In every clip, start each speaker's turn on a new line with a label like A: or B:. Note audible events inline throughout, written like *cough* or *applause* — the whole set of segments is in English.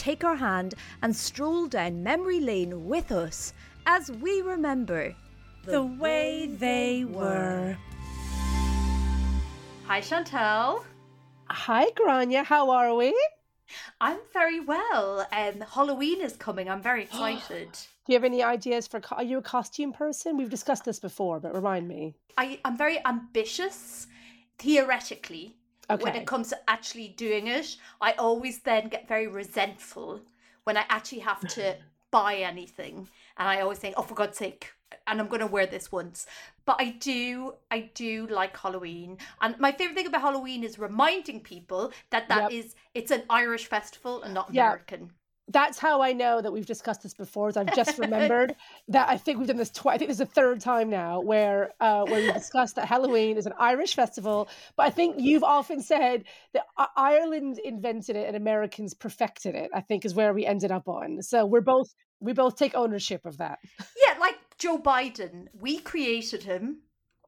A: take our hand and stroll down memory lane with us as we remember
B: the, the way they were.
A: Hi, Chantal.
B: Hi, Gráinne. How are we?
A: I'm very well. Um, Halloween is coming. I'm very *gasps* excited.
B: Do you have any ideas for? Are you a costume person? We've discussed this before, but remind me.
A: I, I'm very ambitious, theoretically. Okay. When it comes to actually doing it, I always then get very resentful when I actually have to *laughs* buy anything. And I always think, oh, for God's sake, and I'm going to wear this once. But I do, I do like Halloween. And my favorite thing about Halloween is reminding people that that yep. is, it's an Irish festival and not American
B: that's how I know that we've discussed this before. Is I've just *laughs* remembered that I think we've done this twice. I think this is the third time now where uh, where we discussed that Halloween is an Irish festival. But I think you've often said that Ireland invented it and Americans perfected it. I think is where we ended up on. So we're both we both take ownership of that.
A: Yeah, like Joe Biden, we created him,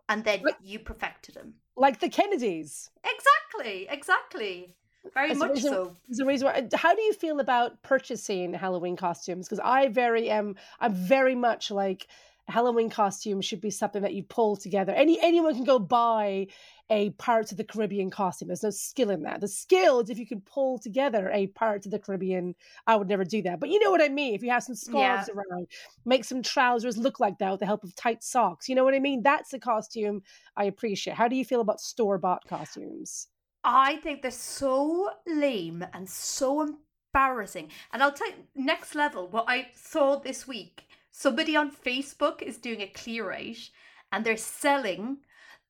A: and then like, you perfected him.
B: Like the Kennedys.
A: Exactly. Exactly. Very much reason, so.
B: There's a reason why. Uh, how do you feel about purchasing Halloween costumes? Because I very am. I'm very much like Halloween costume should be something that you pull together. Any anyone can go buy a Pirates of the Caribbean costume. There's no skill in that. The skill is if you can pull together a Pirates of the Caribbean. I would never do that, but you know what I mean. If you have some scarves yeah. around, make some trousers look like that with the help of tight socks. You know what I mean? That's a costume I appreciate. How do you feel about store bought costumes?
A: I think they're so lame and so embarrassing. And I'll tell you, next level, what I saw this week somebody on Facebook is doing a clear out and they're selling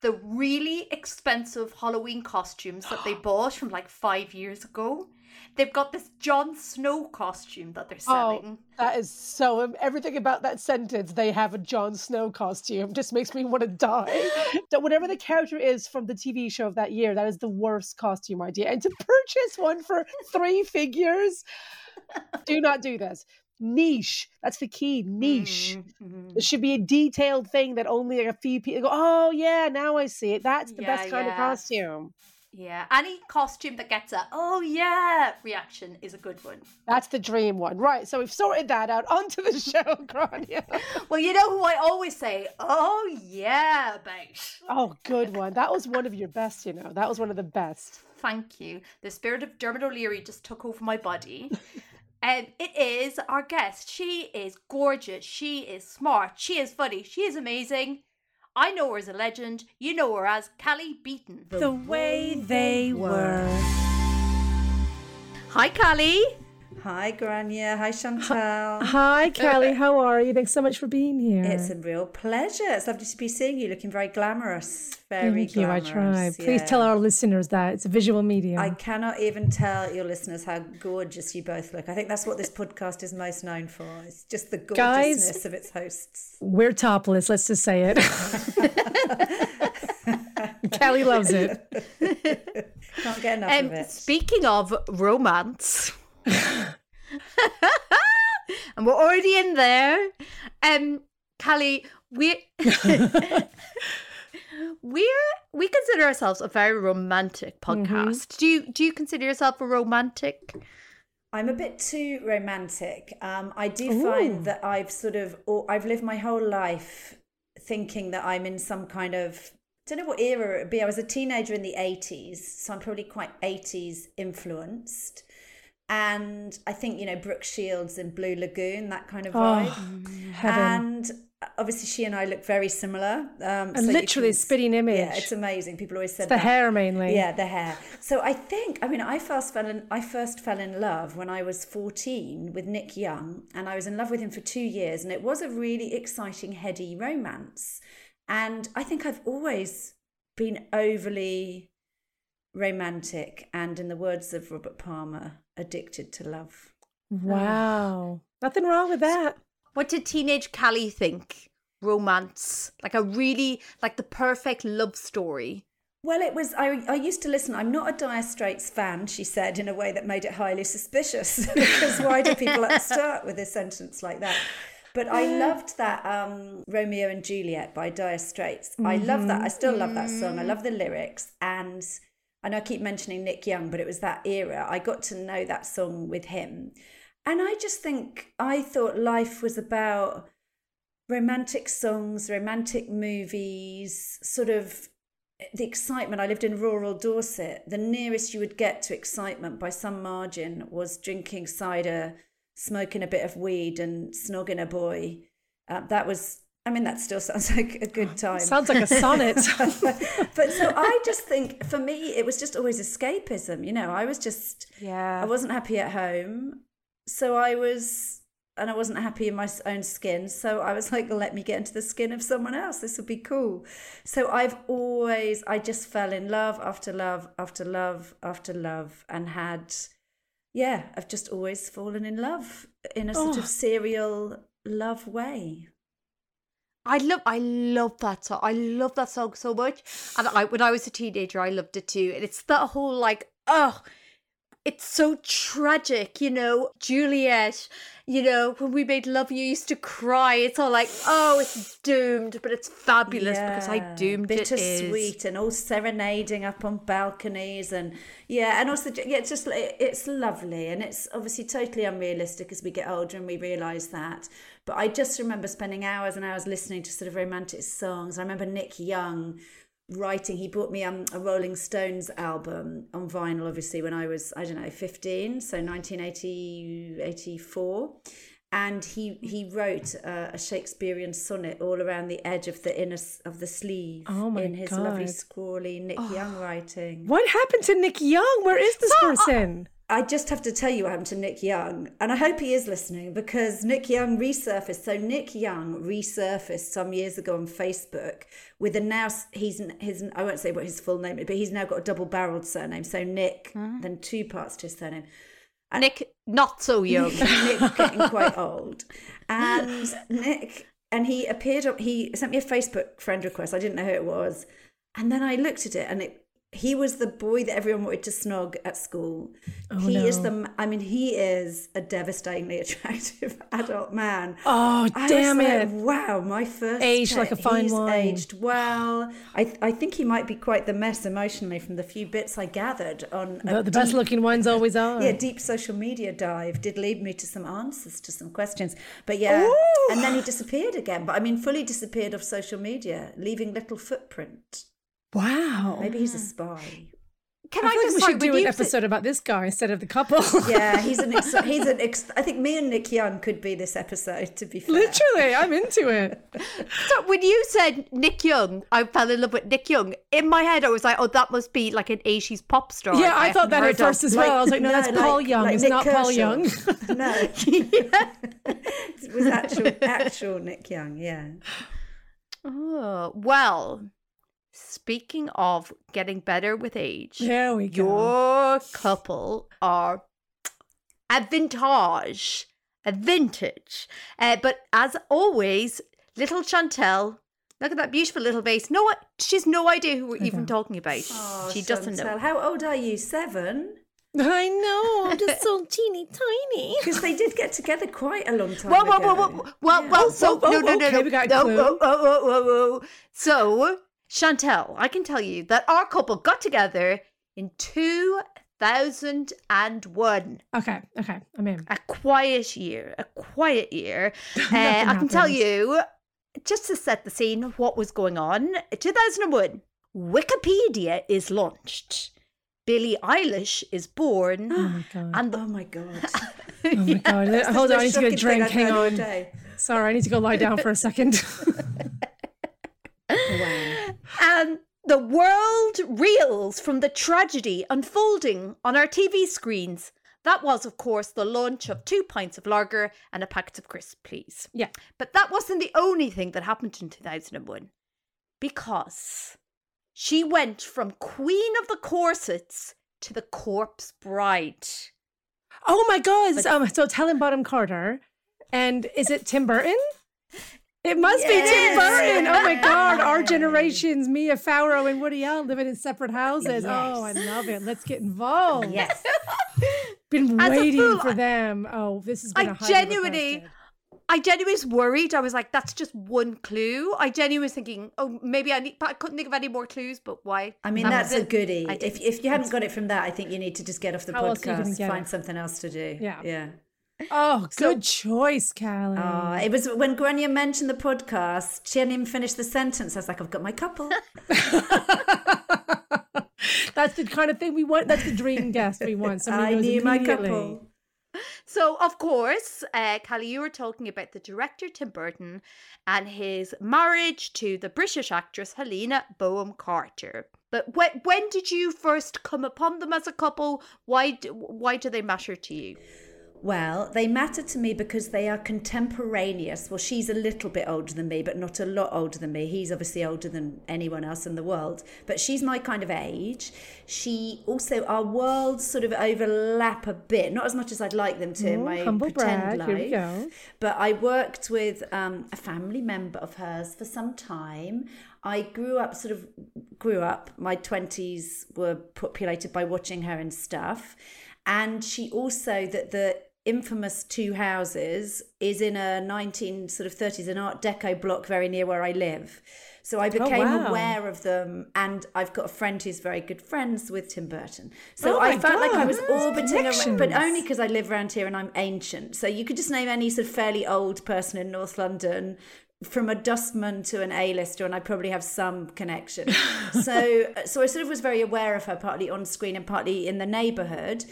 A: the really expensive Halloween costumes that they *gasps* bought from like five years ago. They've got this Jon Snow costume that they're oh, selling.
B: Oh, that is so. Everything about that sentence, they have a Jon Snow costume, just makes me want to die. *laughs* that Whatever the character is from the TV show of that year, that is the worst costume idea. And to purchase one for three figures, do not do this.
C: Niche. That's the key, niche.
A: Mm-hmm.
C: It should be a detailed thing that only a few people go, oh yeah, now I see it. That's the
A: Yeah,
C: best kind of costume.
A: Yeah, any costume that gets a "oh yeah" reaction is a good one.
C: That's the dream one. Right. So we've sorted that out. *laughs* Onto the show, Gráinne. *laughs*
A: Well, you know who I always say "oh yeah" about.
C: Oh, good one. That was one of your best, you know. That was one of the best.
A: Thank you. The spirit of Dermot O'Leary just took over my body. *laughs* And it is our guest. She is gorgeous. She is smart. She is funny. She is amazing. I know her as a legend. You know her as Cally Beaton.
D: The way they were.
A: Hi, Cally.
D: Hi, Gráinne. Hi, Chantal.
C: Hi, Kelly. How are you? Thanks so much for being here.
D: It's a real pleasure. It's lovely to be seeing you, looking very glamorous. Very
B: Thank you. I
D: glamorous.
B: try. Please tell our listeners that it's a visual medium.
D: I cannot even tell your listeners how gorgeous you both look. I think that's what this podcast is most known for. It's just the
B: Guys.
D: gorgeousness of its hosts.
B: We're topless. Let's just say it. *laughs* Kelly loves it.
D: Can't get enough
A: Um,
D: of it.
A: speaking of romance, *laughs* and we're already in there. Um, Cally, we *laughs* we're we consider ourselves a very romantic podcast. Do you do you consider yourself a romantic?
D: I'm a bit too romantic. Um, I do find that I've sort of, or I've lived my whole life thinking that I'm in some kind of, I don't know what era it would be. I was a teenager in the 80s, so I'm probably quite 80s influenced. And I think, you know, Brooke Shields and Blue Lagoon, that kind of vibe.
B: Oh,
D: and obviously, she and I look very similar. Um,
B: A
D: so
B: literally
D: can-
B: spitting image.
D: Yeah, it's amazing. People always said that.
B: the
D: that.
B: hair mainly.
D: Yeah, the hair. So I think, I mean, I first fell in, I first fell in love when I was fourteen with Nick Young, and I was in love with him for two years, and it was a really exciting, heady romance. And I think I've always been overly romantic, and in the words of Robert Palmer, addicted to love.
B: Wow. Nothing wrong with that.
A: What did teenage Cally think? Romance, like a really like the perfect love story.
D: Well, it was. I, I used to listen. I'm not a Dire Straits fan, she said in a way that made it highly suspicious. *laughs* because why do people *laughs* start with a sentence like that? But I loved that um, Romeo and Juliet by Dire Straits. I love that. I still love that song. I love the lyrics. And I know I keep mentioning Nick Young, but it was that era. I got to know that song with him. And I just think, I thought life was about romantic songs, romantic movies, sort of the excitement. I lived in rural Dorset. The nearest you would get to excitement by some margin was drinking cider, smoking a bit of weed, and snogging a boy. Uh, that was, I mean, that still sounds *laughs* like a good time.
B: Sounds like a sonnet. *laughs*
D: but so I just think for me, it was just always escapism. You know, I was just,
A: yeah, I
D: wasn't happy at home. So I was, and I wasn't happy in my own skin. So I was like, let me get into the skin of someone else. This would be cool. So I've always, I just fell in love after love after love after love and had, yeah, I've just always fallen in love in a sort
B: Oh.
D: of serial love way.
A: I love I love that song. I love that song so much. And I when I was a teenager I loved it too. And it's that whole like, oh it's so tragic, you know. Juliet, you know, when we made love you used to cry. It's all like, oh, it's doomed, but it's fabulous because I
D: Yeah,
A: doomed it
D: bittersweet and all serenading up on balconies and yeah and also yeah it's just it's lovely and it's obviously totally unrealistic as we get older and we realize that but i just remember spending hours and hours listening to sort of romantic songs i remember nick young writing he bought me um, a rolling stones album on vinyl obviously when i was i don't know 15 so 1980 84 and he he wrote uh, a Shakespearean sonnet all around the edge of the inner of the sleeve
B: Oh
D: in his lovely
B: God.
D: scrawly Nick Young writing.
B: what happened to Nick Young? Where is this *laughs* person?
D: I just have to tell you what happened to Nick Young, and I hope he is listening because Nick Young resurfaced. So Nick Young resurfaced some years ago on Facebook with a now he's his I won't say what his full name is, but he's now got a double-barreled surname. So Nick, hmm. then two parts to his surname.
A: Nick not so young. *laughs*
D: Nick getting quite *laughs* old, and Nick and he appeared. on- He sent me a Facebook friend request. I didn't know who it was, and then I looked at it, and it he was the boy that everyone wanted to snog at school.
B: Oh,
D: he
B: no.
D: is the. I mean, he is a devastatingly *laughs* attractive adult man.
B: Oh,
D: I
B: damn it.
D: Like, wow, my first
B: Aged like a fine
D: he's
B: wine.
D: Aged well. I I think he might be quite the mess emotionally from the few bits I gathered on.
B: The, the best looking ones always are.
D: Yeah, deep social media dive did lead me to some answers to some questions. But yeah,
B: Ooh.
D: and then he disappeared again. But I mean, fully disappeared off social media, leaving little footprint.
B: Wow.
D: Maybe he's a spy.
A: Can
B: I
A: I,
B: feel like we
A: sorry,
B: should do an
A: you
B: episode about this guy instead of the couple. *laughs*
D: Yeah, *laughs* he's an. Ex- he's an. Ex- I think me and Nick Young could be this episode. To be fair,
B: Literally, I'm into it. *laughs*
A: So when you said Nick Young, I fell in love with Nick Young. In my head, I was like, "Oh, that must be like an '80s pop star."
B: Yeah, I thought that
A: haven't
B: at
A: heard of.
B: first as well. I was like, no, that's Paul
D: like-
B: Young.
D: like
B: it's
D: Nick
B: not Paul Young.
D: no, it was actual actual Nick Young. Yeah.
A: Oh well. Speaking of getting better with age,
B: there we go.
A: your couple are a vintage, a vintage. Uh, but as always, little Chantal, look at that beautiful little face. No, she's no idea who we're even talking about.
D: Oh,
A: she doesn't know.
D: Chantal, How old are you? Seven. *laughs*
B: I know. I'm just so *laughs* teeny tiny.
D: Because they did get together quite a long time
A: Whoa, whoa,
D: ago.
A: whoa, whoa, well,
D: Yeah.
A: well, so
B: oh,
A: no, no, no,
B: okay,
A: no,
B: we got a
A: no,
B: clue.
A: whoa, whoa, whoa, whoa, whoa. So, Chantal, I can tell you that our couple got together in 2001.
B: Okay, okay, I'm in.
A: A quiet year, a quiet year. *laughs* Uh, I can tell you, just to set the scene, what was going on. 2001, Wikipedia is launched. Billie Eilish is born. *gasps*
B: Oh my god.
A: and the,
D: Oh my god. *laughs*
B: Oh my god.
D: That's
B: Hold on, I
D: most
B: need to get a drink. Hang on. Sorry, I need to go lie down for a second. *laughs*
D: Wow.
A: And the world reels from the tragedy unfolding on our TV screens. That was, of course, the launch of two pints of lager and a packet of crisps, please.
B: yeah.
A: But that wasn't the only thing that happened in 2001. Because she went from Queen of the Corsets to the Corpse Bride.
B: Oh my god. Um, so it's Helen Bonham Carter. And is it Tim Burton? *laughs* It must be Tim
D: Yes.
B: Burton. Oh my god. Our *laughs* generations, Mia Farrow and Woody Allen living in separate houses. Oh, I love it. Let's get involved.
D: Yes. *laughs*
B: Been
A: As
B: waiting
A: fool,
B: for them. Oh, this has been
A: I
B: a highly
A: genuinely-
B: requested.
A: I genuinely was worried. I was like, that's just one clue. I genuinely was thinking, oh, maybe I need, but I couldn't think of any more clues, but why?
D: I mean,
A: That
D: that's a
A: it.
D: goodie. If, if you haven't got it from that, I think you need to just get off the
B: How else are you gonna
D: podcast,
B: get
D: find
B: it?
D: something else to do.
B: Yeah.
D: Yeah.
B: Oh, good choice, Cally.
D: Oh, it was when Gráinne mentioned the podcast, she hadn't even finished the sentence. I was like, I've got my couple. *laughs* *laughs*
B: that's the kind of thing we want. That's the dream guest we want. Somebody
D: I
B: knows
D: knew my couple.
A: So, of course, uh, Cally, you were talking about the director Tim Burton and his marriage to the British actress Helena Bonham Carter. But when, when did you first come upon them as a couple? Why d- why do they matter to you?
D: Well, they matter to me because they are contemporaneous. Well, she's a little bit older than me, but not a lot older than me. He's obviously older than anyone else in the world, but she's my kind of age. She also, our worlds sort of overlap a bit, not as much as I'd like them to in my pretend
B: brag.
D: life.
B: Here we go.
D: But I worked with um, a family member of hers for some time. I grew up, sort of grew up. My twenties were populated by watching her and stuff, and she also that the infamous two houses is in a 19 sort of 30s an art deco block very near where i live so i became
B: wow.
D: aware of them and i've got a friend who's very good friends with tim burton so
B: Oh
D: i felt like i was orbiting around but only because I live around here and I'm ancient. So you could just name any sort of fairly old person in North London, from a dustman to an A-lister, and I probably have some connection. *laughs* so, uh, so I sort of was very aware of her, partly on screen and partly in the neighbourhood.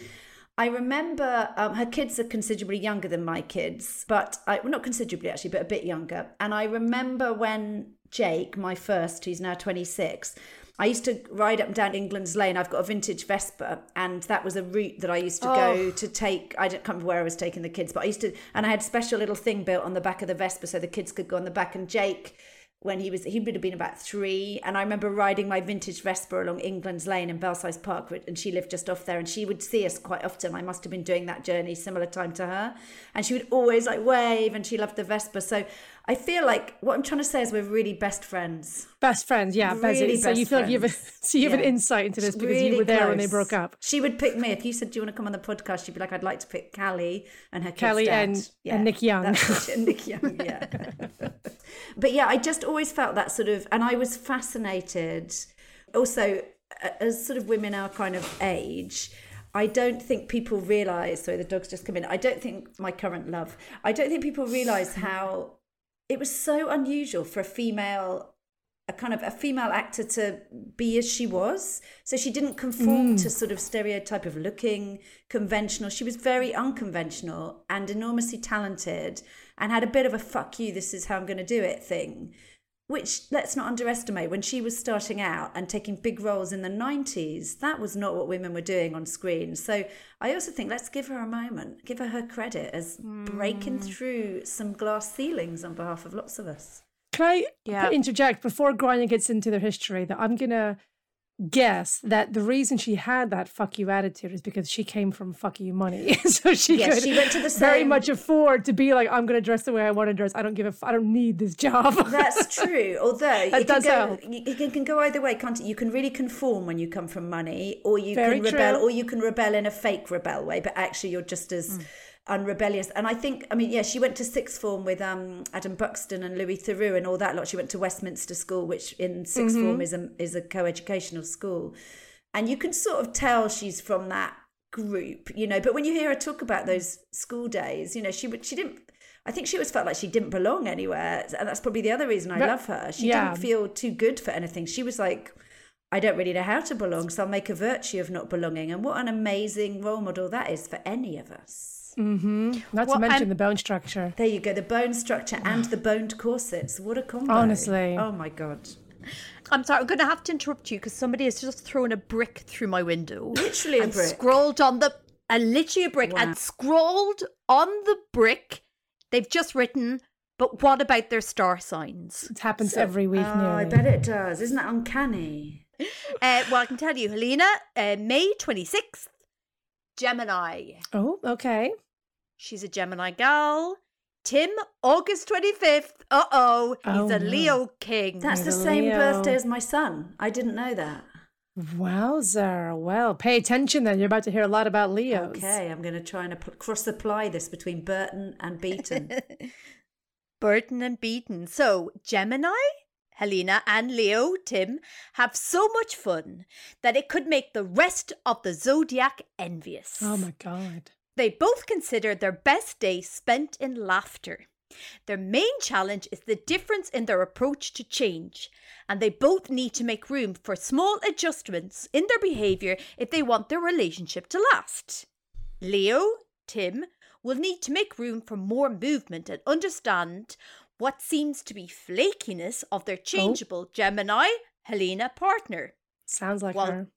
D: I remember um, her kids are considerably younger than my kids, but I, well, not considerably actually, but a bit younger. And I remember when Jake, my first, who's now 26, I used to ride up and down England's Lane. I've got a vintage Vespa, and that was a route that I used to go to take. I don't remember where I was taking the kids, but I used to, and I had a special little thing built on the back of the Vespa so the kids could go on the back. And Jake, when he was, he would have been about three, and I remember riding my vintage Vespa along England's Lane in Belsize Park, and she lived just off there, and she would see us quite often. I must have been doing that journey similar time to her, and she would always like wave, and she loved the Vespa. So I feel like what I'm trying to say is we're really best friends.
B: Best friends, yeah. Really so you feel friends. like you have a, *laughs* so you have yeah. an insight into this because really you were there close. when they broke up.
D: She would pick me if you said, "Do you want to come on the podcast?" She'd be like, "I'd like to pick Cally and her
B: Cally and, yeah. and Nick Young."
D: Nick Young, yeah. *laughs* but yeah, I just always felt that sort of, and I was fascinated. Also, as sort of women our kind of age I don't think people realize, sorry, the dog's just come in. I don't think my current love, I don't think people realize how it was so unusual for a female, a kind of a female actor to be as she was. So she didn't conform mm. to sort of stereotype of looking conventional. She was very unconventional and enormously talented and had a bit of a fuck you, this is how I'm going to do it thing which let's not underestimate when she was starting out and taking big roles in the 90s that was not what women were doing on screen so i also think let's give her a moment give her her credit as mm. breaking through some glass ceilings on behalf of lots of us
B: can i yeah. interject before Gráinne gets into their history that i'm gonna guess that the reason she had that fuck you attitude is because she came from fuck you money. *laughs* so she yes, could she went to the same... very much afford to be like, I'm going to dress the way I want to dress. I don't give a, f- I don't need this job. *laughs*
D: That's true. Although it does go. You, can go either way, can't it? You can really conform when you come from money, or you very can rebel, true. or you can rebel in a fake rebel way, but actually you're just as. Mm unrebellious. And I think, I mean, yeah, she went to sixth form with um, Adam Buxton and Louis Theroux and all that lot. She went to Westminster School, which in 6th mm-hmm. form is a is a co-educational school, and you can sort of tell she's from that group, you know. But when you hear her talk about those school days, you know, she she didn't. I think she always felt like she didn't belong anywhere, and that's probably the other reason I but, love her. She yeah. didn't feel too good for anything. She was like. I don't really know how to belong, so I'll make a virtue of not belonging. And what an amazing role model that is for any of us.
B: Mm-hmm. Not well, to mention the bone structure.
D: There you go, the bone structure and the boned corsets. What a combo!
B: Honestly,
D: oh my god.
A: I'm sorry, I'm going to have to interrupt you because somebody has just thrown a brick through my window.
D: Literally a brick.
A: Scrolled on the, uh, literally a brick, wow. and scrolled on the brick. They've just written, but what about their star signs?
B: It happens so, every week. Oh,
D: I bet it does. Isn't that uncanny? *laughs*
A: Uh, well, I can tell you, Helena, uh, May 26th, Gemini.
B: Oh, okay.
A: She's a Gemini gal. Tim, August 25th. Uh oh. He's a Leo king.
D: That's the same Leo. birthday as my son. I didn't know that.
B: Wowzer. Well, pay attention then. You're about to hear a lot about Leos.
D: Okay, I'm going to try and cross apply this between Burton and Beaton. *laughs*
A: Burton and Beaton. So, Gemini? Helena and Leo, Tim, have so much fun that it could make the rest of the zodiac envious.
B: Oh my God.
A: They both consider their best day spent in laughter. Their main challenge is the difference in their approach to change, and they both need to make room for small adjustments in their behaviour if they want their relationship to last. Leo, Tim, will need to make room for more movement and understand what seems to be flakiness of their oh. changeable oh. Gemini Helena partner.
B: Sounds like while, her.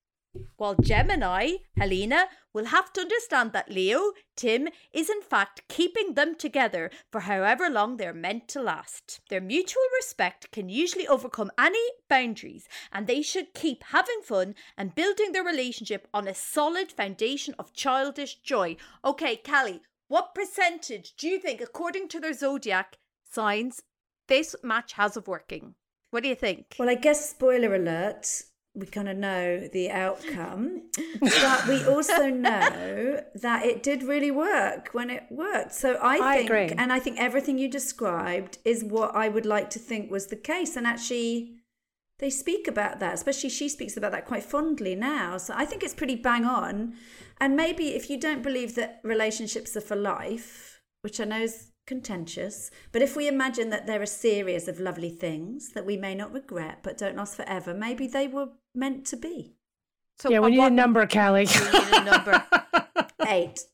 A: While Gemini Helena will have to understand that Leo Tim is in fact keeping them together for however long they're meant to last. Their mutual respect can usually overcome any boundaries, and they should keep having fun and building their relationship on a solid foundation of childish joy. Okay, Cally, what percentage do you think, according to their zodiac, signs this match has of working. What do you think?
D: Well, I guess spoiler alert, we kind of know the outcome, but we *laughs* also know that it did really work when it worked. So I, I think, agree. and I think everything you described is what I would like to think was the case. And actually, they speak about that, especially she speaks about that quite fondly now. So I think it's pretty bang on. And maybe if you don't believe that relationships are for life, which I know is contentious. But if we imagine that they're a series of lovely things that we may not regret but don't last forever, maybe they were meant to be.
B: So yeah, we need a number, Cally.
A: We need a number. *laughs*
D: Eight.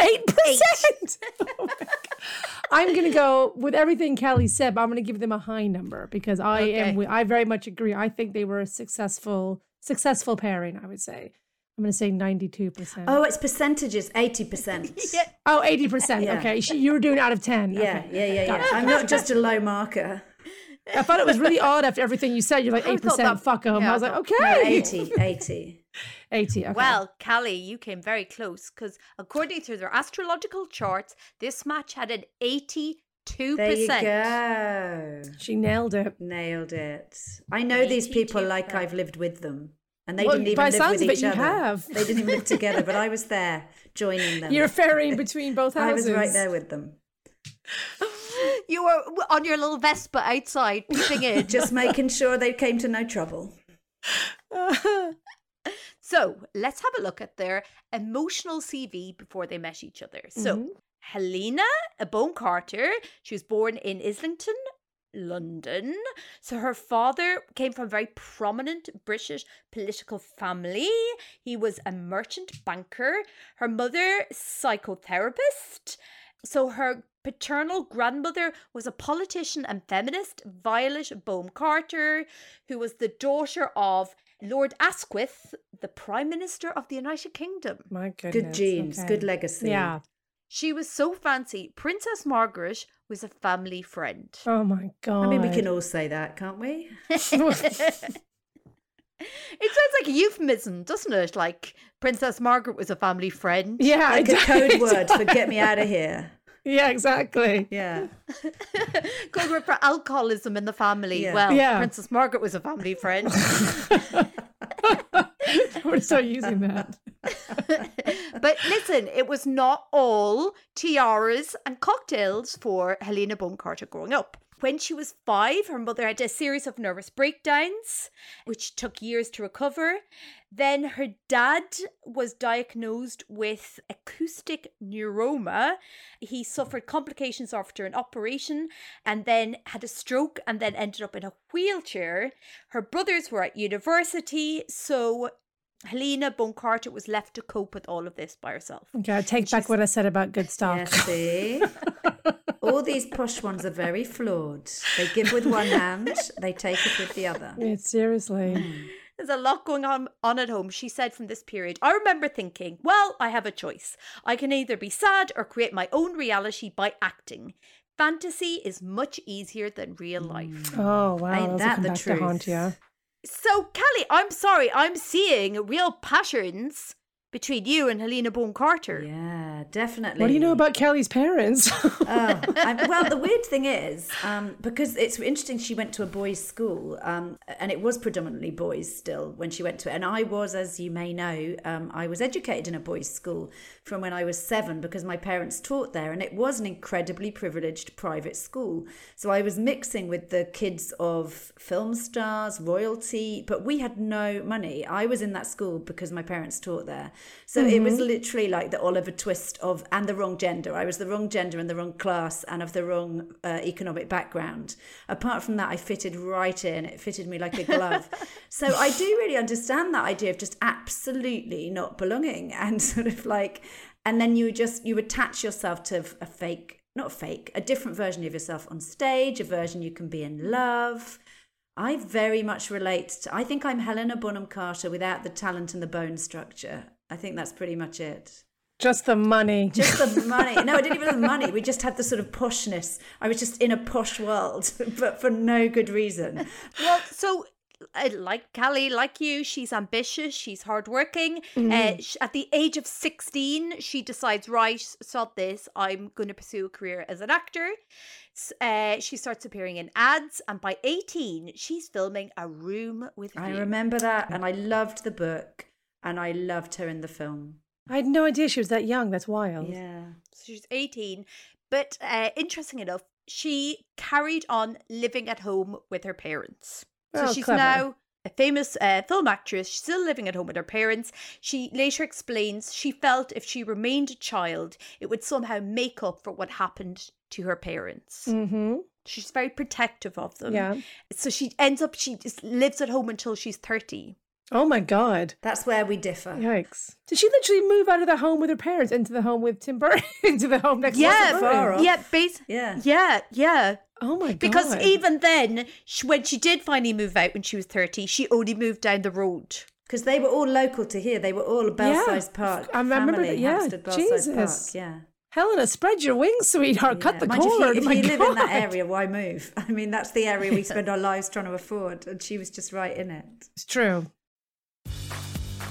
B: Eight percent. *laughs* Oh I'm gonna go with everything Cally said, but I'm gonna give them a high number because I okay. am. I very much agree. I think they were a successful, successful pairing. I would say. I'm going to say 92%.
D: Oh, it's percentages, 80%. *laughs*
B: yeah. Oh, 80%. Yeah. Okay. You were doing out of 10.
D: Yeah, okay. yeah, yeah, yeah. I'm not just a low marker.
B: I thought it was really odd after everything you said. You're like, 8% that, fuck them. Yeah, I was like, okay.
D: No, 80, 80. *laughs*
B: 80. Okay.
A: Well, Cally, you came very close because according to their astrological charts, this match had an 80 Two
D: There you
A: percent.
D: go.
B: She nailed it.
D: Nailed it. I know these people like I've lived with them. And they
B: Well,
D: didn't even
B: by
D: live
B: sounds
D: with
B: of it,
D: each
B: you
D: other.
B: have.
D: They didn't even live *laughs* together, but I was there joining them.
B: You're ferrying between both houses.
D: I was right there with them.
A: You were on your little Vespa outside, peeping in. *laughs*
D: Just making sure they came to no trouble. *laughs*
A: So let's have a look at their emotional CV before they met each other. So
B: Mhm.
A: Helena Bonham Carter, she was born in Islington, London. So her father came from a very prominent British political family. He was a merchant banker. Her mother, psychotherapist. So her paternal grandmother was a politician and feminist, Violet Bonham Carter, who was the daughter of Lord Asquith, the Prime Minister of the United Kingdom.
B: My goodness.
D: Good genes,
B: okay.
D: good legacy.
B: Yeah.
A: She was so fancy. Princess Margaret was a family friend.
B: Oh my god.
D: I mean, we can all say that, can't we? *laughs* *laughs*
A: it sounds like a euphemism, doesn't it? Like Princess Margaret was a family friend.
B: Yeah,
D: Like a code word for get me out of *laughs* here.
B: Yeah, exactly.
D: Yeah.
A: Code word for alcoholism in the family.
D: Yeah.
A: Well,
B: Yeah.
A: Princess Margaret was a family friend. *laughs*
B: We're start using that. *laughs*
A: but listen, it was not all tiaras and cocktails for Helena Bonham Carter growing up. When she was five, her mother had a series of nervous breakdowns, which took years to recover. Then her dad was diagnosed with acoustic neuroma. He suffered complications after an operation and then had a stroke and then ended up in a wheelchair. Her brothers were at university, so Helena Bonham Carter was left to cope with all of this by herself.
B: Okay, I take back what I said about good stock.
D: Yeah, see? *laughs* All these posh ones are very flawed. They give with one hand, they take it with the other.
B: Yeah, seriously. Mm.
A: There's a lot going on, on at home, she said from this period. I remember thinking, well, I have a choice. I can either be sad or create my own reality by acting. Fantasy is much easier than real life.
B: Oh wow,
D: Ain't that the
B: back to haunt
D: truth?
B: you.
A: So, Kelly, I'm sorry, I'm seeing real patterns between you and Helena Bonham Carter.
D: Yeah, definitely.
B: What do you know about Kelly's parents? *laughs*
D: oh, I, well, the weird thing is, um, because it's interesting, she went to a boys' school, um, and it was predominantly boys still when she went to it. And I was, as you may know, um, I was educated in a boys' school from when I was seven because my parents taught there, and it was an incredibly privileged private school. So I was mixing with the kids of film stars, royalty, but we had no money. I was in that school because my parents taught there. So it was literally like the Oliver Twist of, and the wrong gender. I was the wrong gender and the wrong class and of the wrong uh, economic background. Apart from that, I fitted right in. It fitted me like a glove. *laughs* so I do really understand that idea of just absolutely not belonging *laughs* and sort of like, and then you just, you attach yourself to a fake, not fake, a different version of yourself on stage, a version you can be in love. I very much relate to, I think I'm Helena Bonham Carter without the talent and the bone structure. I think that's pretty much it.
B: Just the money.
D: Just the *laughs* money. No, I didn't even have the money. We just had the sort of poshness. I was just in a posh world, *laughs* but for no good reason.
A: Well, so uh, like Cally, like you, she's ambitious, she's hardworking. Uh, sh- at the age of 16, she decides, right, sod this, I'm going to pursue a career as an actor. Uh, she starts appearing in ads, and by 18, she's filming A Room with
D: I
A: View.
D: remember that, and I loved the book, and I loved her in the film.
B: I had no idea she was that young. That's wild.
D: Yeah.
A: So she's 18. But uh, interesting enough, she carried on living at home with her parents. So
B: Oh,
A: she's
B: clever.
A: now a famous uh, film actress. She's still living at home with her parents. She later explains she felt if she remained a child, it would somehow make up for what happened to her parents.
B: Mm-hmm.
A: She's very protective of them.
B: Yeah.
A: So she ends up, she just lives at home until she's 30.
B: Oh my god.
D: That's where we differ.
B: Yikes. Did she literally move out of the home with her parents into the home with Tim Burton? *laughs* into the home next door to
A: Yeah,
B: Tim
D: far off.
A: yeah, bas-
D: Yeah.
A: yeah, yeah.
B: Oh my god.
A: Because even then, sh when she did finally move out when she was 30, she only moved down the road.
D: Because they were all local to here. They were all Belsize Park.
B: I remember
D: family,
B: that, yeah,
D: Hampstead, Belsize
B: Jesus.
D: Park. Yeah.
B: Helena, spread your wings, sweetheart. Cut the
D: Mind
B: cord.
D: If
B: My
D: you, if you live in that area, why move? *laughs* I mean, that's the area we spend our lives trying to afford, and she was just right in it.
B: It's true.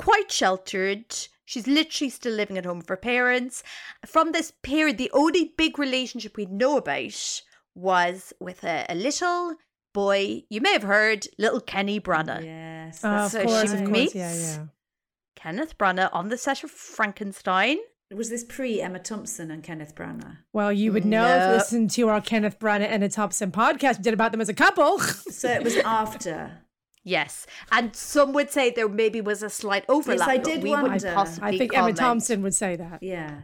A: quite sheltered She's literally still living at home with her parents. From this period, the only big relationship we know about was with a, a little boy. You may have heard, little Kenny Branagh.
D: Yes, ah,
B: oh, so course,
A: she meets yeah, yeah. Kenneth Branagh on the set of Frankenstein.
D: Was this pre Emma Thompson and Kenneth Branagh?
B: Well, you would know no. if you listened to our Kenneth Branagh and Emma Thompson podcast we did about them as a couple.
D: so it was after.
A: Yes, and some would say there maybe was a slight overlap.
D: Yes, I did we wonder.
B: I think comment. Emma Thompson would say that.
D: Yeah.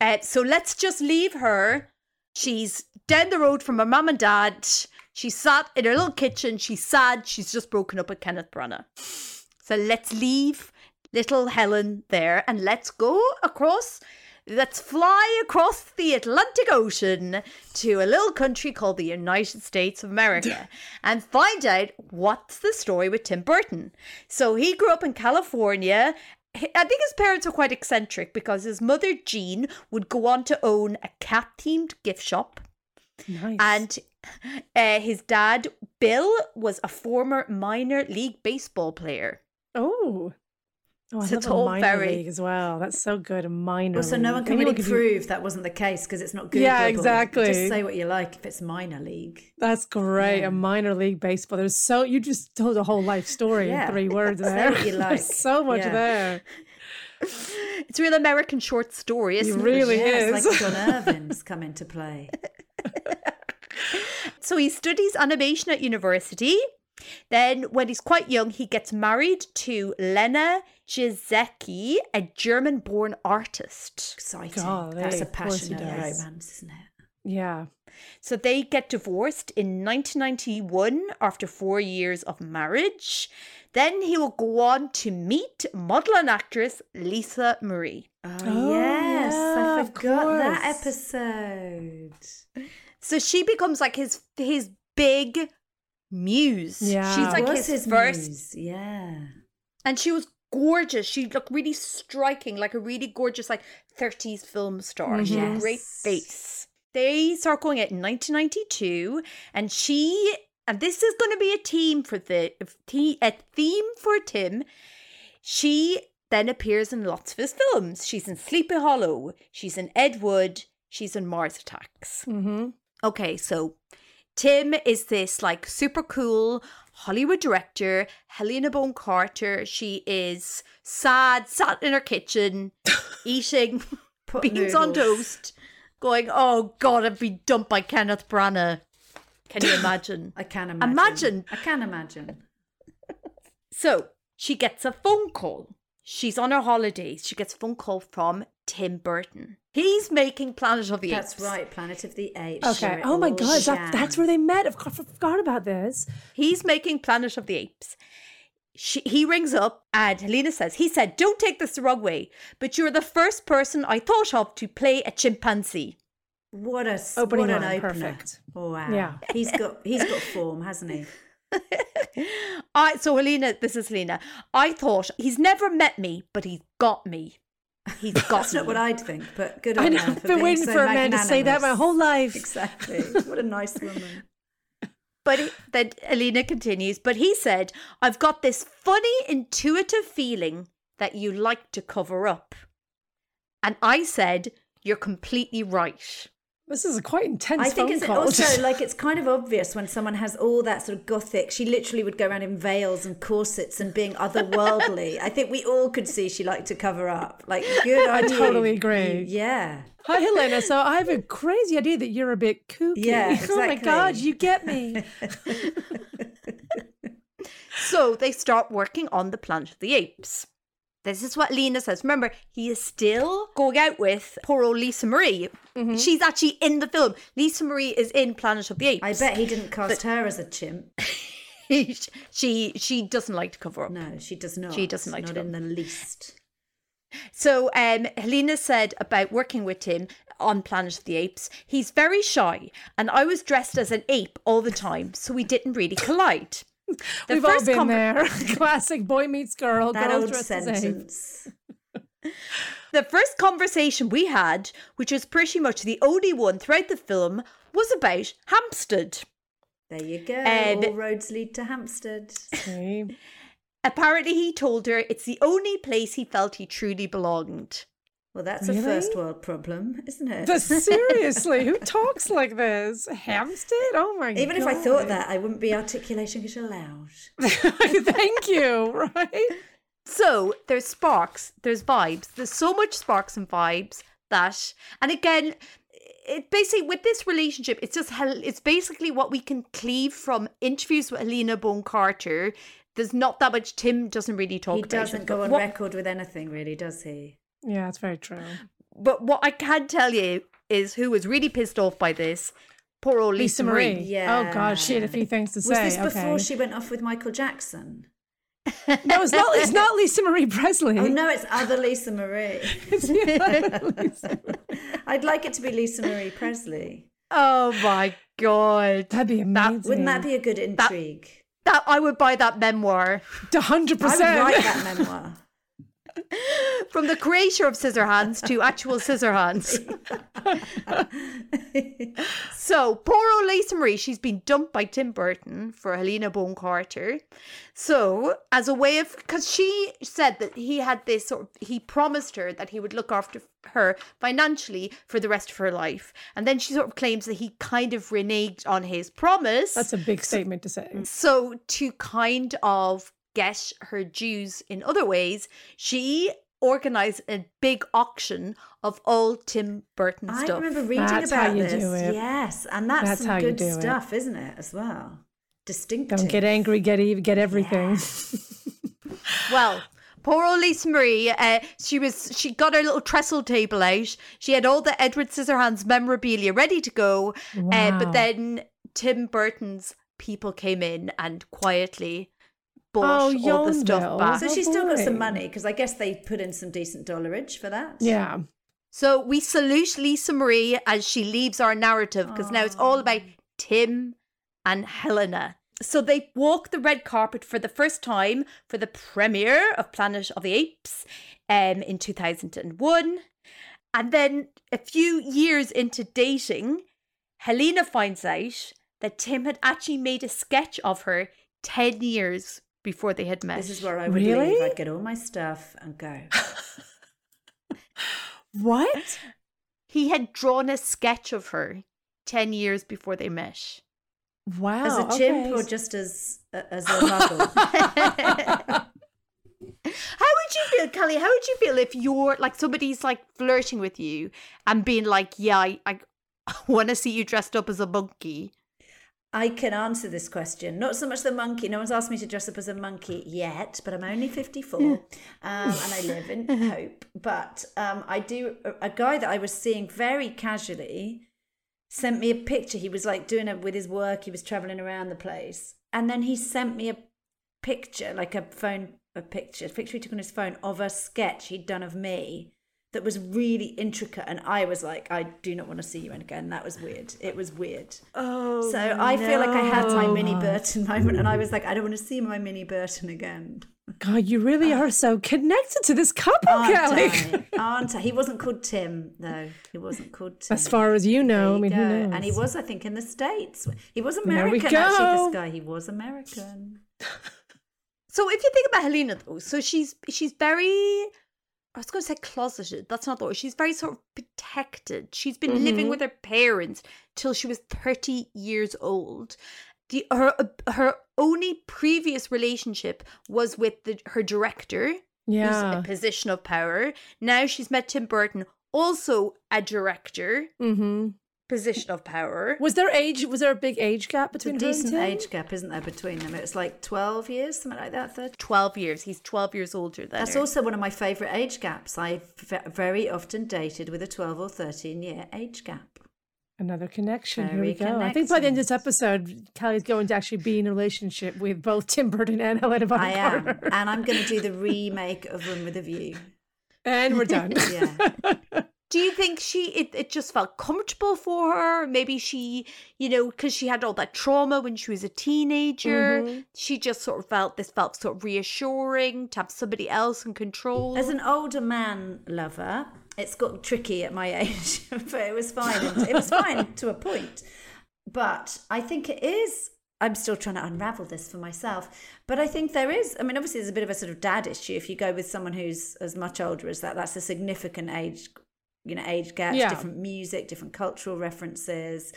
A: Uh, so let's just leave her. She's down the road from her mum and dad. She sat in her little kitchen. She's sad. She's just broken up with Kenneth Branagh. So let's leave little Helen there and let's go across Let's fly across the Atlantic Ocean to a little country called the United States of America *laughs* and find out what's the story with Tim Burton. So he grew up in California. I think his parents were quite eccentric because his mother, Jean, would go on to own a cat themed gift shop.
B: Nice.
A: And uh, his dad, Bill, was a former minor league baseball player.
B: Oh. Oh, I minor very... league as well. That's so good. A minor. League.
D: Also, no one can really prove you... that wasn't the case because it's not good.
B: Yeah, exactly.
D: Just say what you like if it's minor league.
B: That's great. Yeah. A minor league baseball. There's so you just told a whole life story yeah. in three *laughs* words there.
D: you *laughs* like.
B: There's so much yeah. there. *laughs*
A: It's a real American short story, isn't
B: it? Really
D: yeah, is. It's like John Irving's come into play.
A: so he studies animation at university. Then, when he's quite young, he gets married to Lena Gieseke, a German born artist.
D: Exciting. Golly, That's a passionate romance, isn't it?
B: Yeah.
A: So they get divorced in 1991 after four years of marriage. Then he will go on to meet model and actress Lisa Marie.
D: Oh, oh yes, yeah, I forgot that episode.
A: So she becomes like his his big muse.
D: Yeah,
A: she's like his, his first.
D: Muse. Yeah,
A: and she was gorgeous. She looked really striking, like a really gorgeous, like 30s film star. Mm-hmm. She had a great face. They start going out in 1992, and she, and this is going to be a theme for the a theme for Tim. She then appears in lots of his films. She's in Sleepy Hollow. She's in Ed Wood. She's in Mars Attacks.
B: Mm-hmm.
A: Okay, so Tim is this like super cool Hollywood director, Helena Bonham Carter. She is sad, sat in her kitchen, *laughs* eating *laughs* beans noodles. on toast, going, Oh God, I've been dumped by Kenneth Branagh. Can you *laughs* imagine?
D: I can imagine.
A: Imagine.
D: I can imagine.
A: so she gets a phone call. She's on her holidays. She gets a phone call from Tim Burton. He's making Planet of the
D: Apes.
A: That's
D: right, Planet of the Apes.
B: Okay. oh my God, that, that's where they met. I forgot about this.
A: He's making Planet of the Apes. She, he rings up and Helena says, he said, don't take this the wrong way, but you're the first person I thought of to play a chimpanzee.
D: What a opening what an opener. perfect. Oh, wow. Yeah. He's got he's got *laughs* form, hasn't he?
A: I so Helena, this is Helena. I thought he's never met me, but he's got me. He's got
D: That's not what I'd think, but good on
B: I know, I've been waiting so for a man to say that my whole life.
D: Exactly. *laughs* what a nice woman.
A: But he, then Helena continues, but he said, I've got this funny, intuitive feeling that you like to cover up. And I said, You're completely right.
B: This is a quite intense. I
D: think
B: it's
D: call. also *laughs* like it's kind of obvious when someone has all that sort of gothic. She literally would go around in veils and corsets and being otherworldly. I think we all could see she liked to cover up. Like good *laughs*
B: I totally agree.
D: Yeah.
B: Hi Helena. So I have a *laughs* crazy idea that you're a bit kooky.
D: Yeah. Exactly.
B: Oh my god, you get me.
A: so they start working on the Planet of the Apes. This is what Lena says. Remember, he is still going out with poor old Lisa Marie. Mm-hmm. She's actually in the film. Lisa Marie is in Planet of the Apes.
D: I bet he didn't cast but her as a chimp. *laughs*
A: she she doesn't like to cover up.
D: No, she does not.
A: She doesn't like
D: not
A: to.
D: Not in the least.
A: So um, Helena said about working with him on Planet of the Apes, he's very shy, and I was dressed as an ape all the time, so we didn't really collide. *laughs*
B: We've all been com- there. *laughs* Classic boy meets girl.
D: That old sentence. *laughs*
A: the first conversation we had, which was pretty much the only one throughout the film, was about Hampstead.
D: There you go. Um, all roads lead to Hampstead.
A: Apparently, he told her it's the only place he felt he truly belonged.
D: Well, that's really? a first world problem, isn't it?
B: But seriously, who *laughs* talks like this? Hampstead? Oh my god.
D: Even
B: God.
D: if I thought that, I wouldn't be articulating it aloud. *laughs*
B: Thank you, right?
A: So there's sparks, there's vibes. There's so much sparks and vibes that, and again, it basically with this relationship, it's just it's basically what we can cleave from interviews with Helena Bonham Carter. There's not that much. Tim doesn't really talk.
D: He doesn't go on what, record with anything, really, does he?
B: Yeah, it's very true.
A: But what I can tell you is who was really pissed off by this. Poor old Lisa, Lisa Marie.
D: Marie. Yeah.
B: Oh God, she had a few things to
D: was
B: say.
D: Was this before she went off with Michael Jackson? *laughs*
B: no, it's not. It's not Lisa Marie Presley.
D: Oh no, it's other Lisa Marie. *laughs* *laughs* Lisa I'd like it to be Lisa Marie Presley.
A: Oh my god,
B: that'd be amazing.
D: That, wouldn't that be a good intrigue?
A: That, that I would buy that memoir.
B: hundred percent.
D: I would write that memoir. *laughs*
A: From the creator of Scissorhands to actual Scissorhands. *laughs* so, poor old Lisa Marie, she's been dumped by Tim Burton for Helena Bonham Carter. So, as a way of, because she said that he had this sort of, he promised her that he would look after her financially for the rest of her life. And then she sort of claims that he kind of reneged on his promise.
B: That's a big statement to say.
A: So, to kind of get her dues in other ways, she organized a big auction of all Tim Burton stuff.
D: I remember reading
B: that's
D: about
B: this.
D: Yes, and that's, that's some good stuff, is isn't it, as well? Distinctive.
B: Don't get angry, get even, get everything.
A: Yeah. *laughs* well, poor old Lisa Marie, uh, she was she got her little trestle table out. She had all the Edward Scissorhands memorabilia ready to go. Wow. Uh, but then Tim Burton's people came in and quietly bought oh, all the stuff back.
D: So she's still got some money because I guess they put in some decent dollarage for that.
B: Yeah.
A: So we salute Lisa Marie as she leaves our narrative because now it's all about Tim and Helena. So they walk the red carpet for the first time for the premiere of Planet of the Apes um, in 2001. And then a few years into dating, Helena finds out that Tim had actually made a sketch of her 10 years before they had met.
D: This is where I would really? leave. I'd get all my stuff and go. *laughs*
B: what?
A: He had drawn a sketch of her 10 years before they met.
B: Wow.
D: As a chimp okay. or just as as a muggle? *laughs* *laughs*
A: how would you feel, Cally? How would you feel if you're like somebody's like flirting with you and being like, yeah, I, I want to see you dressed up as a monkey?
D: I can answer this question. Not so much the monkey. No one's asked me to dress up as a monkey yet, but I'm only 54 um, and I live in *laughs* Hope. But um, I do, a guy that I was seeing very casually sent me a picture. He was like doing it with his work, he was traveling around the place. And then he sent me a picture, like a phone, a picture, a picture he took on his phone of a sketch he'd done of me that was really intricate and i was like i do not want to see you again. That was weird. It was weird.
A: Oh
D: so i feel like i had my mini burton moment and i was like i don't want to see my mini burton again.
B: God you really uh, are so connected to this couple
D: aren't Cally. *laughs* Aren't I? he wasn't called tim though. He wasn't called tim.
B: As far as you know i mean who knows?
D: And he was i think in the states. He was american actually this guy. He was american. *laughs*
A: So if you think about helena though so she's she's very I was going to say closeted. That's not the word. She's very sort of protected. She's been mm-hmm. living with her parents till she was 30 years old. The her her only previous relationship was with the her director,
B: yeah.
A: who's a position of power. Now she's met Tim Burton, also a director.
B: Mm-hmm
A: position of power.
B: Was there age? Was there a big age gap between? Them?
D: A decent age gap, isn't there, between them? It's like twelve years, something like that. 30?
A: Twelve years. He's twelve years older than.
D: That's
A: her.
D: also one of my favourite age gaps. I've very often dated with a twelve or thirteen year age gap.
B: Another connection. Very Here we go. I think by the end of this episode, Cally's going to actually be in a relationship with both Tim Burton and Helena Bonham I
D: am, and I'm going to do the remake of Room with a View.
B: And we're done. *laughs*
D: yeah.
A: Do you think she it, it just felt comfortable for her maybe she you know because she had all that trauma when she was a teenager mm-hmm. she just sort of felt this felt sort of reassuring to have somebody else in control
D: as an older man lover it's got tricky at my *laughs* age but it was fine it was fine *laughs* to a point but i think it is I'm still trying to unravel this for myself. But I think there is, I mean, obviously, there's a bit of a sort of dad issue. If you go with someone who's as much older as that, that's a significant age you know age gaps yeah. different music different cultural references.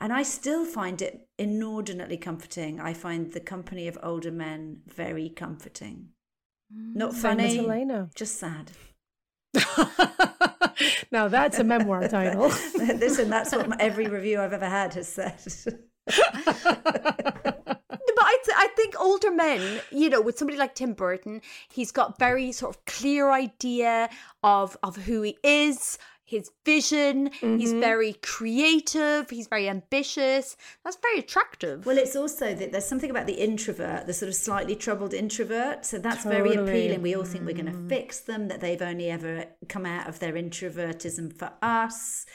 D: And i still find it inordinately comforting. I find the company of older men very comforting. Not mm. funny just sad. *laughs*
B: Now that's a memoir title. *laughs*
D: Listen that's what *laughs* every review i've ever had has said.
A: But I, th- I think older men, you know, with somebody like Tim Burton, he's got very sort of clear idea of of who he is, his vision. Mm-hmm. He's very creative. He's very ambitious. That's very attractive.
D: Well, it's also that there's something about the introvert, the sort of slightly troubled introvert. So that's totally. very appealing. We all think we're going to mm. fix them, that they've only ever come out of their introvertism for us.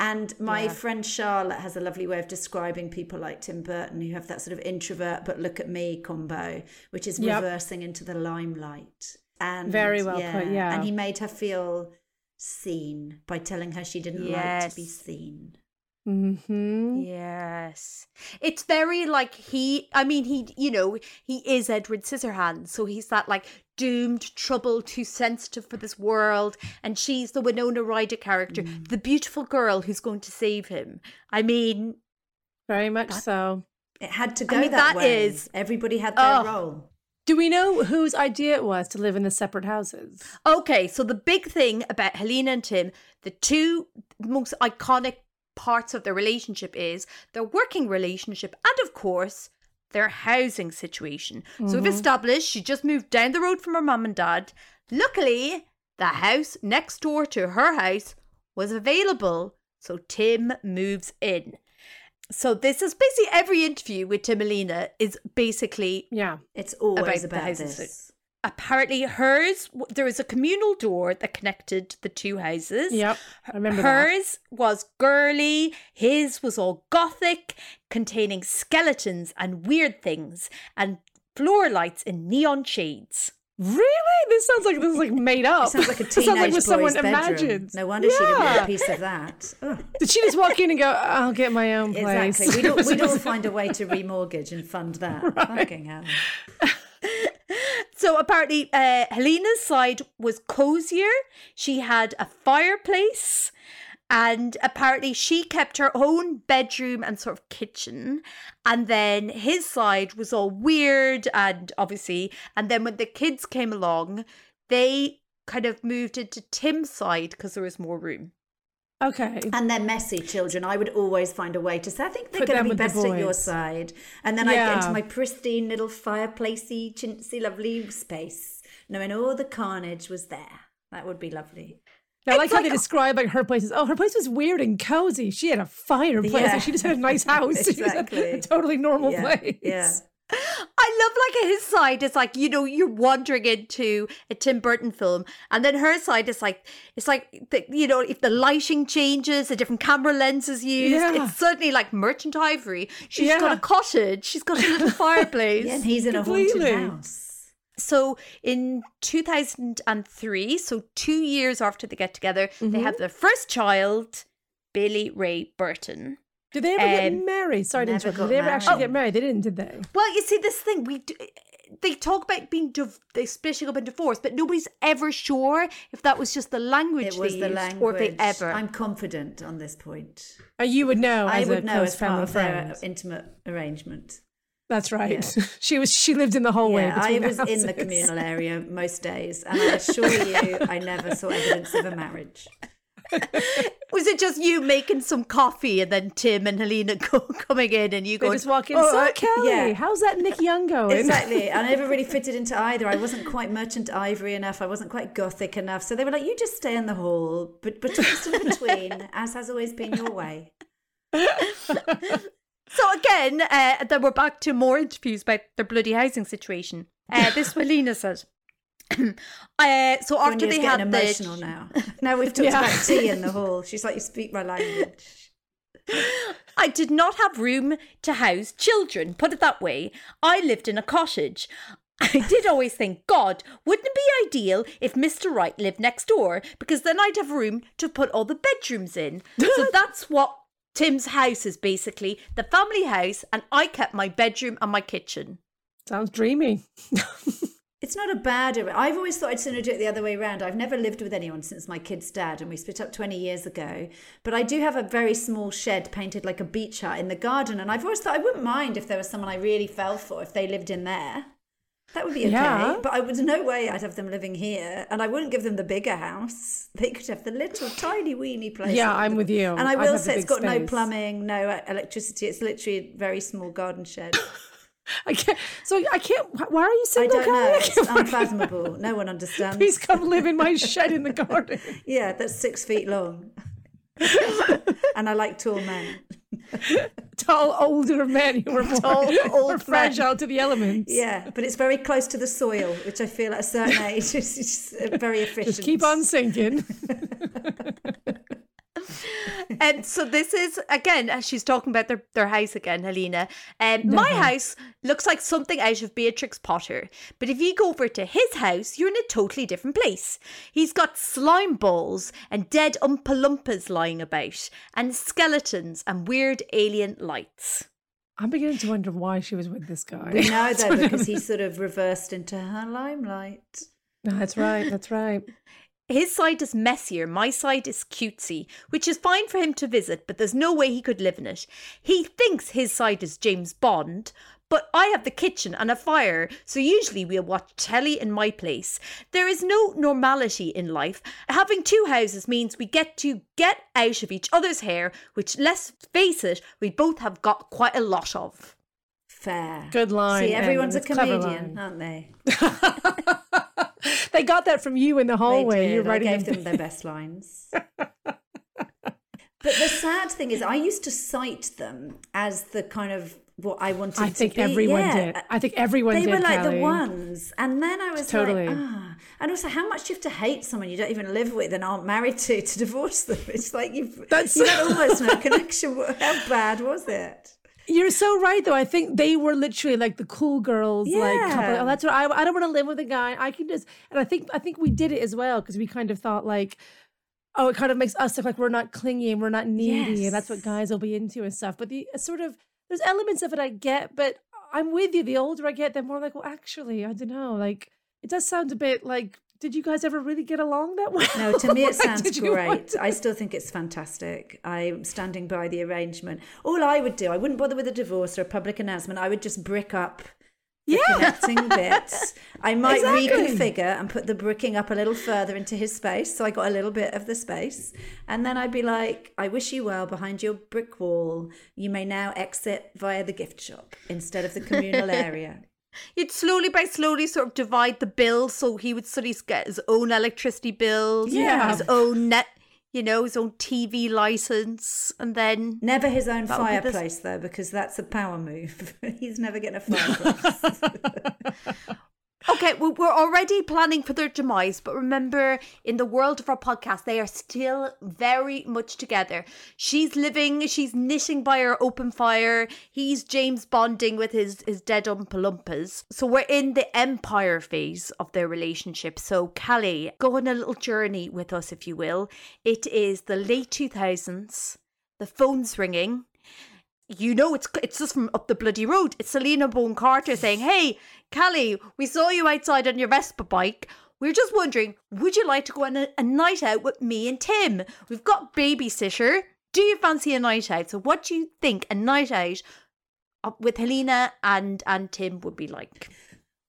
D: And my yeah. friend Charlotte has a lovely way of describing people like Tim Burton who have that sort of introvert but look at me combo, which is yep. reversing into the limelight. And
B: very well yeah, put, yeah.
D: And he made her feel seen by telling her she didn't yes. like to be seen.
B: Mm-hmm.
A: Yes. It's very like he, I mean, he, you know, he is Edward Scissorhands. So he's that like doomed, troubled, too sensitive for this world. And she's the Winona Ryder character, mm. the beautiful girl who's going to save him. I mean,
B: very much that, so.
D: It had to go I mean, that, that way. Is, Everybody had their oh, role.
B: Do we know whose idea it was to live in the separate houses?
A: Okay, so the big thing about Helena and Tim, the two most iconic parts of their relationship is their working relationship and, of course, their housing situation. Mm-hmm. So we've mm-hmm. established she just moved down the road from her mum and dad. Luckily, the house next door to her house was available. So Tim moves in. So this is basically every interview with Timalina is basically
B: yeah,
D: it's always about, about this.
A: Apparently, hers there was a communal door that connected the two houses.
B: Yep, I remember.
A: Hers that. was girly. His was all gothic, containing skeletons and weird things, and floor lights in neon shades.
B: Really? This sounds like this is like made up.
D: It sounds like a *laughs* teenage sounds like boy's someone bedroom. imagined. No wonder yeah. she didn't get a piece of that. Ugh. *laughs*
B: Did she just walk in and go, "I'll get my own place"?
D: Exactly. We'd all, we'd all find a way to *laughs* remortgage and fund that. Right. Fucking hell.
A: so apparently, uh, Helena's side was cozier. She had a fireplace and apparently she kept her own bedroom and sort of kitchen and then his side was all weird and obviously and then when the kids came along they kind of moved into tim's side because there was more room
B: Okay.
D: And they're messy children. I would always find a way to say, I think they're going to be best at your side. And then yeah. I get into my pristine little fireplacey, chintzy, lovely space, knowing all the carnage was there. That would be lovely.
B: I like, like how they describe like her places. Oh, her place was weird and cozy. She had a fireplace. Yeah. Like she just had a nice *laughs* house. exactly. a, a, totally normal
D: yeah.
B: place.
D: Yeah.
A: I love like his side is like you know you're wandering into a Tim Burton film, and then her side is like it's like the, you know if the lighting changes, the different camera lenses used. Yeah. It's certainly like Merchant Ivory. She's yeah. got a cottage. She's got a little fireplace. *laughs*
D: yeah, and he's in Completely. a haunted house.
A: So in 2003, so two years after they get together, mm-hmm. they have their first child, Billy Ray Burton.
B: Did they ever um, get married? Sorry to interrupt. Did they ever married. actually oh. get married? They didn't, did they?
A: Well, you see, this thing we do, they talk about being div- they splitting up and divorced, but nobody's ever sure if that was just the language
D: it was
A: they
D: the
A: used
D: language.
A: or if they ever.
D: I'm confident on this point.
B: Uh, you would know.
D: I
B: as
D: would
B: a
D: know
B: close
D: as part
B: family
D: of their intimate arrangement.
B: That's right. *laughs* she was. She lived in the hallway.
D: Yeah, I
B: between
D: was in the communal *laughs* area most days, and I assure you, I never saw evidence of a marriage. *laughs*
A: was it just you making some coffee and then Tim and Helena go, coming in and you
B: They
A: go
B: just walk in.
D: "Oh,
B: so
D: uh,
B: Cally,
D: yeah."
B: how's that Nick Young going?
D: Exactly. I never really fitted into either. I wasn't quite merchant ivory enough. I wasn't quite gothic enough. So they were like, you just stay in the hall, but, but just in between, as has always been your way.
A: So again, uh, then we're back to more interviews about their bloody housing situation. Uh, *laughs* this Helena says. *clears throat* uh, so after they had the
D: emotional now. *laughs* Now we've talked
B: Yeah.
D: about tea in the hall. *laughs* She's like, you speak my language.
A: I did not have room to house children, put it that way. I lived in a cottage. I did always think, God, wouldn't it be ideal if Mr. Wright lived next door? Because then I'd have room to put all the bedrooms in. so that's what Tim's house is basically the family house, and I kept my bedroom and my kitchen.
B: Sounds dreamy. *laughs*
D: It's not a bad. I've always thought I'd sooner do it the other way around. I've never lived with anyone since my kid's dad, and we split up 20 years ago. But I do have a very small shed painted like a beach hut in the garden, and I've always thought I wouldn't mind if there was someone I really fell for if they lived in there. That would be okay.
B: Yeah.
D: But I would no way I'd have them living here, and I wouldn't give them the bigger house. *laughs* They could have the little tiny weeny place.
B: Yeah, I'm with you.
D: And I will say it's got no plumbing, no electricity. It's literally a very small garden shed. *laughs*
B: I can't. So I can't. Why are you single?
D: I don't know.
B: Cally?
D: It's unfathomable. No one understands.
B: Please come live in my *laughs* shed in the garden.
D: Yeah, that's six feet long. and I like tall men. *laughs*
B: Tall, older men who are more,
A: Tall, old men.
B: fragile to the elements.
D: Yeah, but it's very close to the soil, which I feel at a certain *laughs* age is very efficient.
B: Just keep on sinking. *laughs* *laughs*
A: And so this is again, she's talking about their, their house again, Helena. Um, my house looks like something out of Beatrix Potter, but if you go over to his house, you're in a totally different place. He's got slime balls and dead Oompa Loompas lying about, and skeletons and weird alien lights.
B: I'm beginning to wonder why she was with this guy.
D: We know though *laughs* because he sort of reversed into her limelight.
B: No, that's right. That's right.
A: His side is messier, my side is cutesy, which is fine for him to visit, but there's no way he could live in it. He thinks his side is James Bond, but I have the kitchen and a fire, so usually we'll watch telly in my place. There is no normality in life. Having two houses means we get to get out of each other's hair, which, let's face it, we both have got quite a lot of.
D: Fair.
B: Good line.
D: See, everyone's a comedian, aren't they? *laughs* *laughs*
B: they got that from you in the hallway.
D: I gave
B: them.
D: them their best lines. *laughs* but the sad thing is, I used to cite them as the kind of what I wanted
B: I
D: to
B: think
D: be.
B: everyone
D: Yeah.
B: did. I think everyone did.
D: they
B: did.
D: were like
B: Cally.
D: the ones and then i was
B: Totally.
D: like ah and also how much you have to hate someone you don't even live with and aren't married to to divorce them it's like you've
B: That's-
D: you *laughs* almost no connection how bad was it
B: You're so right, though. I think they were literally like the cool girls, like couple.
D: Yeah.
B: Oh, that's what I. I don't want to live with a guy. I can just, and I think I think we did it as well because we kind of thought like, oh, it kind of makes us look like we're not clingy and we're not needy, and that's what guys will be into and stuff. But the uh, sort of there's elements of it I get, but I'm with you. The older I get, the more like, well, actually, I don't know. Like it does sound a bit like. Did you guys ever really get along that well?
D: no to me it *laughs* sounds great i still think it's fantastic i'm standing by the arrangement all i would do i wouldn't bother with a divorce or a public announcement i would just brick up the connecting *laughs* bits. I might
B: Exactly.
D: reconfigure and put the bricking up a little further into his space, so I got a little bit of the space. And then I'd be like, "I wish you well behind your brick wall. You may now exit via the gift shop instead of the communal *laughs* area."
A: You'd slowly by slowly sort of divide the bill so he would suddenly get his own electricity bills,
B: Yeah.
A: his own net, you know, his own TV license, and then
D: Never his own
A: be the-
D: fireplace though, because that's a power move. *laughs* He's never getting a fireplace. *laughs*
A: Okay, we- we're already planning for their demise, but remember, in the world of our podcast, they are still very much together. She's living, she's knitting by her open fire. He's James bonding with his, his dead Oompa Loompas. So we're in the empire phase of their relationship. So, Cally, go on a little journey with us, if you will. It is the late 2000s, the phone's ringing. you know it's it's just from up the bloody road. It's Helena Bonham Carter saying, "Hey, Cally, we saw you outside on your Vespa bike. We're just wondering, would you like to go on a, a night out with me and Tim? We've got babysitter. Do you fancy a night out? So, what do you think a night out uh, with Helena and and Tim would be like?"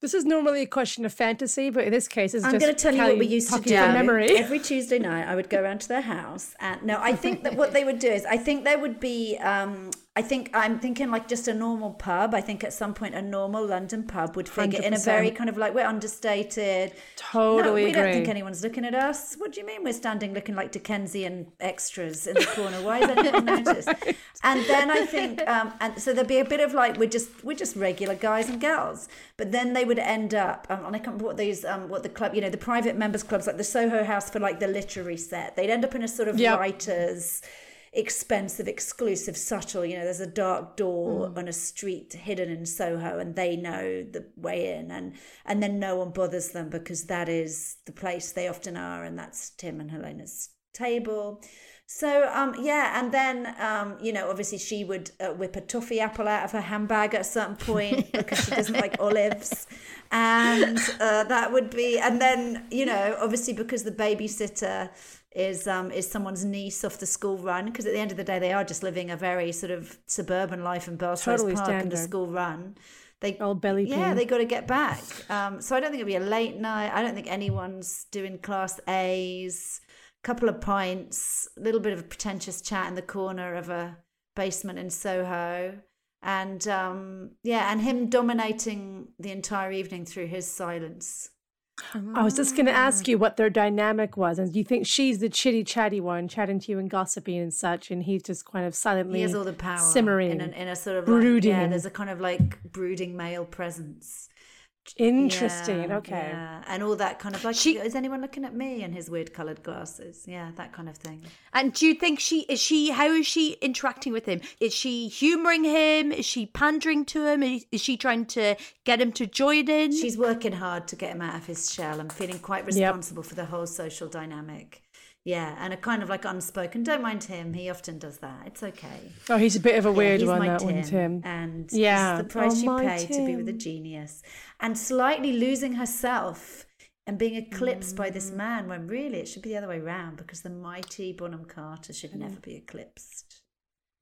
B: This is normally a question of fantasy, but in this case, it's
D: I'm
B: going
D: to tell you what we used to do.
B: Memory. *laughs*
D: Every Tuesday night, I would go around to their house, and no, I think that what they would do is, I think there would be um, I think I'm thinking like just a normal pub. I think at some point a normal London pub would figure 100%. in a very kind of like we're understated.
B: Totally, no,
D: we
B: agree.
D: don't think anyone's looking at us. What do you mean we're standing looking like Dickensian extras in the corner? Why is anyone *laughs* notice? right. And then I think, um, and so there'd be a bit of like we're just we're just regular guys and girls. But then they would end up, um, and I can't remember what these um, what the club, you know, the private members clubs like the Soho House for like the literary set. They'd end up in a sort of yep. writers expensive, exclusive, subtle. You know, there's a dark door mm. on a street hidden in Soho, and they know the way in, and and then no one bothers them because that is the place they often are, and that's Tim and Helena's table. So um yeah, and then um you know obviously she would uh, whip a toffee apple out of her handbag at a certain point *laughs* because she doesn't like olives, and uh, that would be and then you know obviously because the babysitter is um is someone's niece off the school run because at the end of the day they are just living a very sort of suburban life in Belsize totally Park standard. and the school run.
B: They old belly
D: yeah they got to get back. Um, so I don't think it'll be a late night. I don't think anyone's doing class A's. A couple of pints, a little bit of a pretentious chat in the corner of a basement in Soho and um, yeah, and him dominating the entire evening through his silence.
B: I was just going to ask you what their dynamic was, and do you think she's the chitty chatty one, chatting to you and gossiping and such, and he's just kind of silently
D: he has all the power,
B: simmering,
D: in, in a sort of brooding. Like, yeah, there's a kind of like brooding male presence.
B: Interesting.
D: Yeah,
B: okay.
D: Yeah. And all that kind of like, she, is anyone looking at me and his weird coloured glasses? Yeah, that kind of thing.
A: And do you think she is she? How is she interacting with him? Is she humouring him? Is she pandering to him? Is, is she trying to get him to join in?
D: She's working hard to get him out of his shell and feeling quite responsible yep. for the whole social dynamic. Yeah, and a kind of like unspoken. Don't mind him. He often does that. It's okay.
B: Oh, he's a bit of a weird
D: yeah,
B: one.
D: that
B: Tim. one, Tim.
D: And yeah, the price oh, you pay Tim. to be with a genius, and slightly losing herself and being eclipsed mm. by this mm. man when really it should be the other way around because the mighty Bonham Carter should mm. never be eclipsed.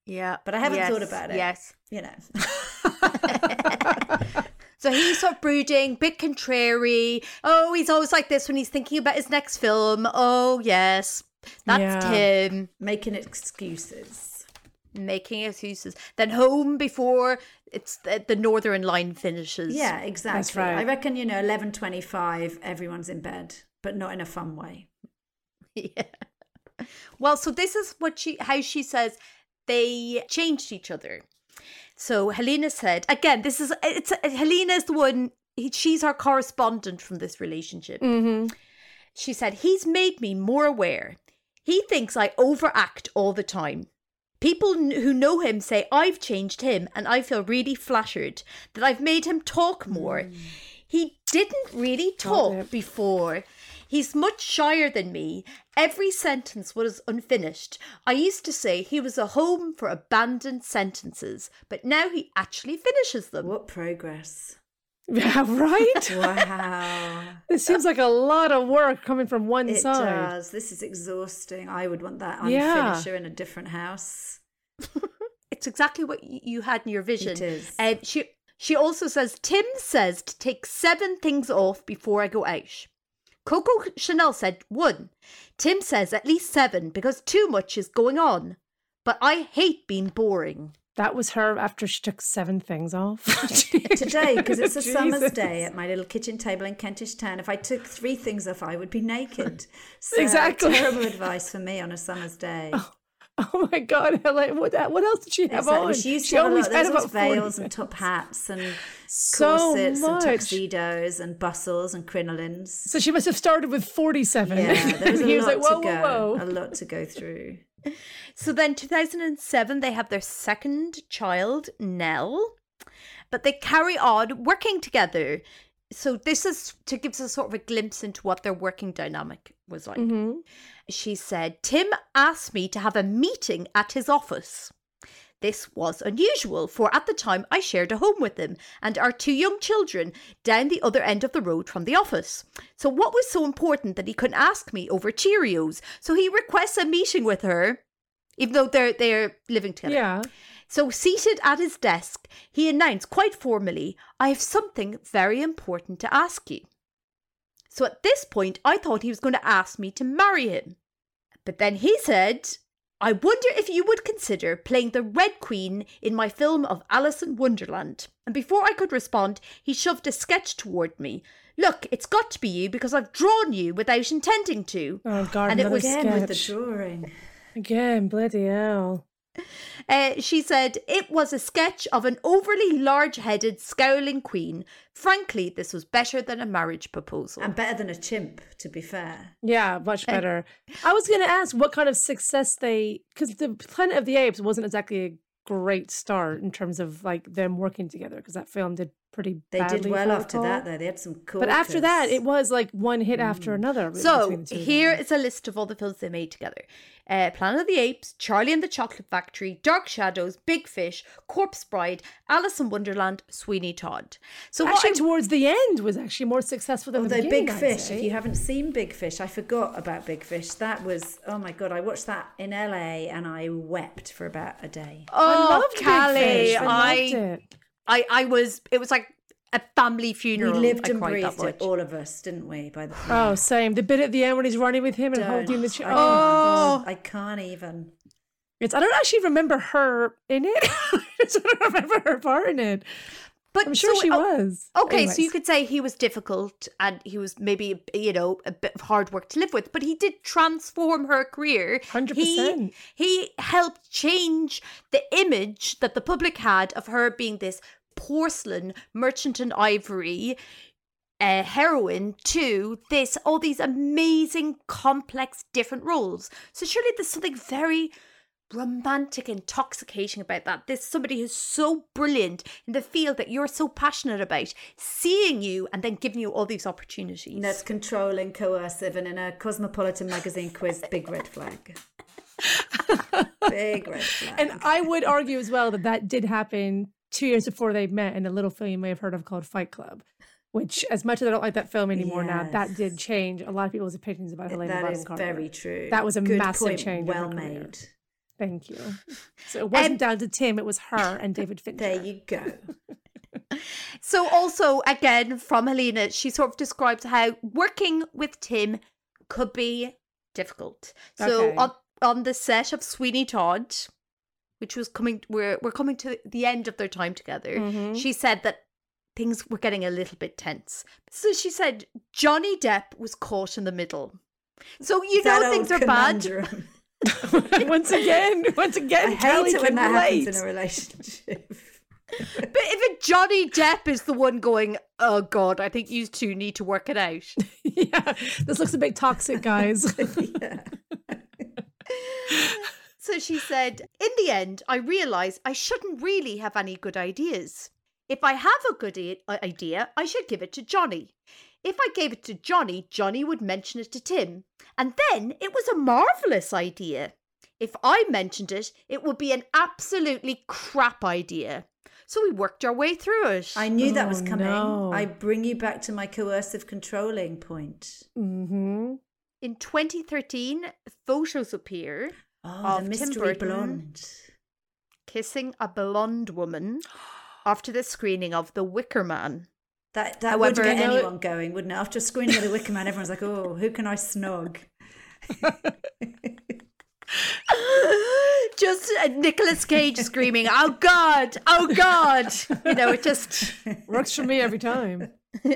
A: Yeah,
D: but I haven't
A: yes,
D: thought about it.
A: Yes,
D: you know. *laughs* *laughs*
A: So he's sort of brooding, bit contrary. Oh, he's always like this when he's thinking about his next film. Oh, yes, that's yeah. him.
D: Making excuses.
A: Making excuses. Then home before it's the, the northern line finishes.
D: Yeah, exactly. That's right. I reckon, you know, 11.25, everyone's in bed, but not in a fun way. *laughs*
A: Yeah. Well, so this is what she, how she says they changed each other. So Helena said, again, this is it's Helena's the one. She's our correspondent from this relationship.
B: Mm-hmm.
A: She said he's made me more aware. He thinks I overact all the time. People who know him say I've changed him, and I feel really flattered that I've made him talk more. Mm. He didn't really talk before. He's much shyer than me. Every sentence was unfinished. I used to say he was a home for abandoned sentences, but now he actually finishes them.
D: What progress. *laughs*
B: Yeah, right? *laughs*
D: wow.
B: It seems like a lot of work coming from one
D: it
B: side. It
D: does. This is exhausting. I would want that unfinisher yeah. in a different house. *laughs*
A: it's exactly what you had in your vision.
D: It is.
A: Um, she, she also says, Tim says to take seven things off before I go out. Coco Chanel said one. Tim says at least seven because too much is going on. But I hate being boring.
B: That was her after she took seven things off. *laughs*
D: Today, because it's a *laughs* Jesus. summer's day at my little kitchen table in Kentish Town. If I took three things off, I would be naked. *laughs* So,
B: exactly.
D: Terrible advice for me on a summer's day.
B: Oh. *laughs* Oh my God, *laughs* Helen, what, what else did she have exactly. on?
D: She used she to always had about veils and top hats and *laughs* so corsets much. and tuxedos and bustles and crinolines.
B: So she must have started with 47.
D: Yeah, there was a lot like, whoa, to go. Whoa, whoa. A lot to go through.
A: So then 2007, they have their second child, Nell. But they carry on working together. So this is to give us sort of a glimpse into what their working dynamic was like.
B: Mm-hmm
A: she said, Tim asked me to have a meeting at his office. This was unusual, for at the time I shared a home with him and our two young children down the other end of the road from the office. So, what was so important that he couldn't ask me over Cheerios? So, he requests a meeting with her, even though they're, they're living together.
B: Yeah.
A: So, seated at his desk, he announced quite formally, I have something very important to ask you. So, at this point, I thought he was going to ask me to marry him. But then he said, I wonder if you would consider playing the Red Queen in my film of Alice in Wonderland. And before I could respond, he shoved a sketch toward me. Look, it's got to be you because I've drawn you without intending to.
B: Oh God!
D: And
B: it
D: was
B: again
D: with the drawing.
B: Again, bloody hell. *laughs*
A: Uh, she said it was a sketch of an overly large headed, scowling queen. Frankly, this was better than a marriage proposal.
D: And better than a chimp, to be fair.
B: Yeah, much better. I was going to ask what kind of success they. Because the Planet of the Apes wasn't exactly a great start in terms of like them working together, because that film did pretty
D: They did well after that, though. They had some cool.
B: But after that, it was like one hit after another.
A: So here is a list of all the films they made together: uh, Planet of the Apes, Charlie and the Chocolate Factory, Dark Shadows, Big Fish, Corpse Bride, Alice in Wonderland, Sweeney Todd.
B: So actually, I, towards the end was actually more successful than
D: although
B: the
D: Big Fish. If you haven't seen Big Fish, I forgot about Big Fish. That was oh my god! I watched that in LA and I wept for about a day.
A: Oh,
B: I loved
A: Cally,
B: Big Fish. I,
A: I,
B: it.
A: I, I was. It was like a family funeral.
D: We lived
A: I
D: and
A: cried that
D: breathed
A: much.
D: it, all of us, didn't we? By the
B: Oh, same. The bit at the end when he's running with him and
D: Don't.
B: holding the chair.
D: I
B: Oh,
D: can't, oh! I can't even.
B: it's. I don't actually remember her in it. *laughs* I don't remember her part in it.
A: But
B: I'm sure
A: so,
B: she
A: oh,
B: was.
A: Okay,
B: Anyways.
A: so you could say he was difficult and he was maybe, you know, a bit of hard work to live with, but he did transform her career.
B: 100%.
A: He, he helped change the image that the public had of her being this porcelain merchant and ivory uh, heroine to this, all these amazing, complex, different roles. So surely there's something very romantic, intoxicating about that. This somebody who's so brilliant in the field that you're so passionate about, seeing you and then giving you all these opportunities.
D: That's controlling, coercive, and in a Cosmopolitan magazine quiz, big red flag. *laughs* big red flag.
B: And I would argue as well that that did happen two years before they met in a little film you may have heard of called Fight Club. Which, as much as I don't like that film anymore now, that did change a lot of people's opinions about Helena
D: that
B: Bonham
D: is
B: Carter.
D: very true.
B: That was a
D: Good
B: massive
D: point,
B: change.
D: Well made.
B: Thank you. *laughs* So it wasn't
A: Um,
B: down to Tim; it was her and *laughs* David Fincher.
D: There you go. *laughs*
A: So also again from Helena, she sort of describes how working with Tim could be difficult. So
B: Okay.
A: on on the set of Sweeney Todd, which was coming we're we're coming to the end of their time together,
B: Mhm.
A: she said that things were getting a little bit tense. So she said Johnny Depp was caught in the middle. So you
D: That
A: know things are
D: old
A: bad. *laughs*
B: once again, once again,
D: I hate it when that
B: relate.
D: happens in a relationship.
A: But if a Johnny Depp is the one going, oh god, I think you two need to work it out. *laughs*
B: yeah, this looks a bit toxic, guys. *laughs*
D: yeah.
A: So she said, In the end, I realised I shouldn't really have any good ideas. If I have a good i- idea, I should give it to Johnny. If I gave it to Johnny, Johnny would mention it to Tim. And then it was a marvellous idea. If I mentioned it, it would be an absolutely crap idea. So we worked our way through it.
D: I knew that was
B: Oh,
D: coming.
B: no.
D: I bring you back to my coercive controlling point.
B: mm-hmm.
A: In 2013, photos appear
D: Oh,
A: Of
D: the
A: Tim
D: mystery
A: Burton.
D: blonde.
A: kissing a blonde woman after the screening of The Wicker Man.
D: That that
A: However,
D: would get
A: you know-
D: anyone going, wouldn't it? After screening of The Wicker Man, everyone's like, "Oh, who can I snog?" *laughs*
A: just uh, Nicolas Cage screaming, "Oh God! Oh God!" You know, it just. *laughs*
B: Works for me every time. *laughs*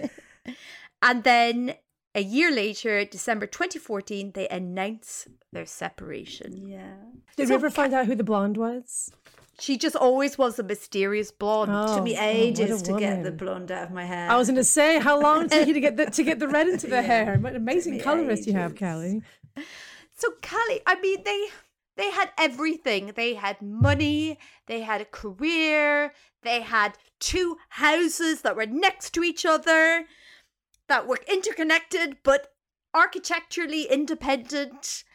A: And then a year later, December 2014, they announce their separation.
D: Yeah.
B: Did we ever find out who the blonde was?
A: She just always was a mysterious blonde.
B: Oh.
D: took me
B: what a
D: ages to get the blonde out of my hair.
B: I was going to say, how long did it take you to get the to get the red into the *laughs*
D: Yeah.
B: hair? What amazing
D: me
B: colorist you have,
D: ages.
B: Cally.
A: So Cally, I mean, they they had everything. They had money. They had a career. They had two houses that were next to each other, that were interconnected but architecturally independent.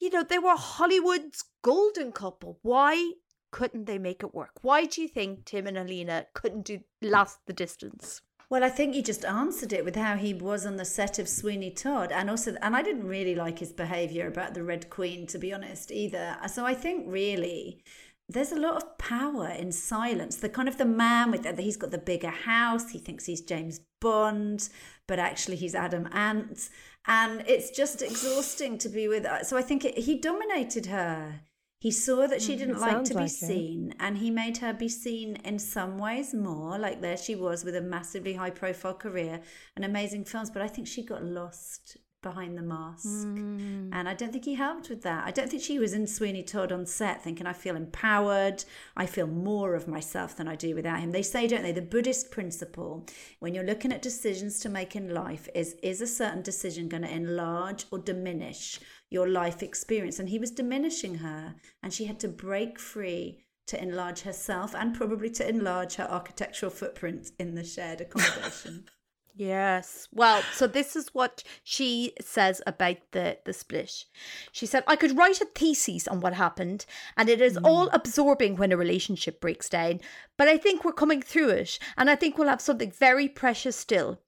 A: You know, they were Hollywood's golden couple. Why couldn't they make it work? Why do you think Tim and Alina couldn't do last the distance?
D: Well, I think you just answered it with how he was on the set of Sweeney Todd, and also, and I didn't really like his behaviour about the Red Queen, to be honest, either. So I think really there's a lot of power in silence. The kind of the man with the, he's got the bigger house. He thinks he's James Bond, but actually he's Adam Ant, and it's just exhausting to be with. Her. So I think it, he dominated her. He saw that she mm, didn't like to be like seen, and he made her be seen in some ways more. Like there she was with a massively high profile career and amazing films, but I think she got lost behind the mask. Mm. And I don't think he helped with that. I don't think she was in Sweeney Todd on set thinking, I feel empowered. I feel more of myself than I do without him. They say, don't they, the Buddhist principle when you're looking at decisions to make in life is is a certain decision going to enlarge or diminish your life experience. And he was diminishing her, and she had to break free to enlarge herself and probably to enlarge her architectural footprint in the shared accommodation. *laughs*
A: Yes. Well, so this is what she says about the the split. She said, "I could write a thesis on what happened, and it is mm. all absorbing when a relationship breaks down. But I think we're coming through it, and I think we'll have something very precious still.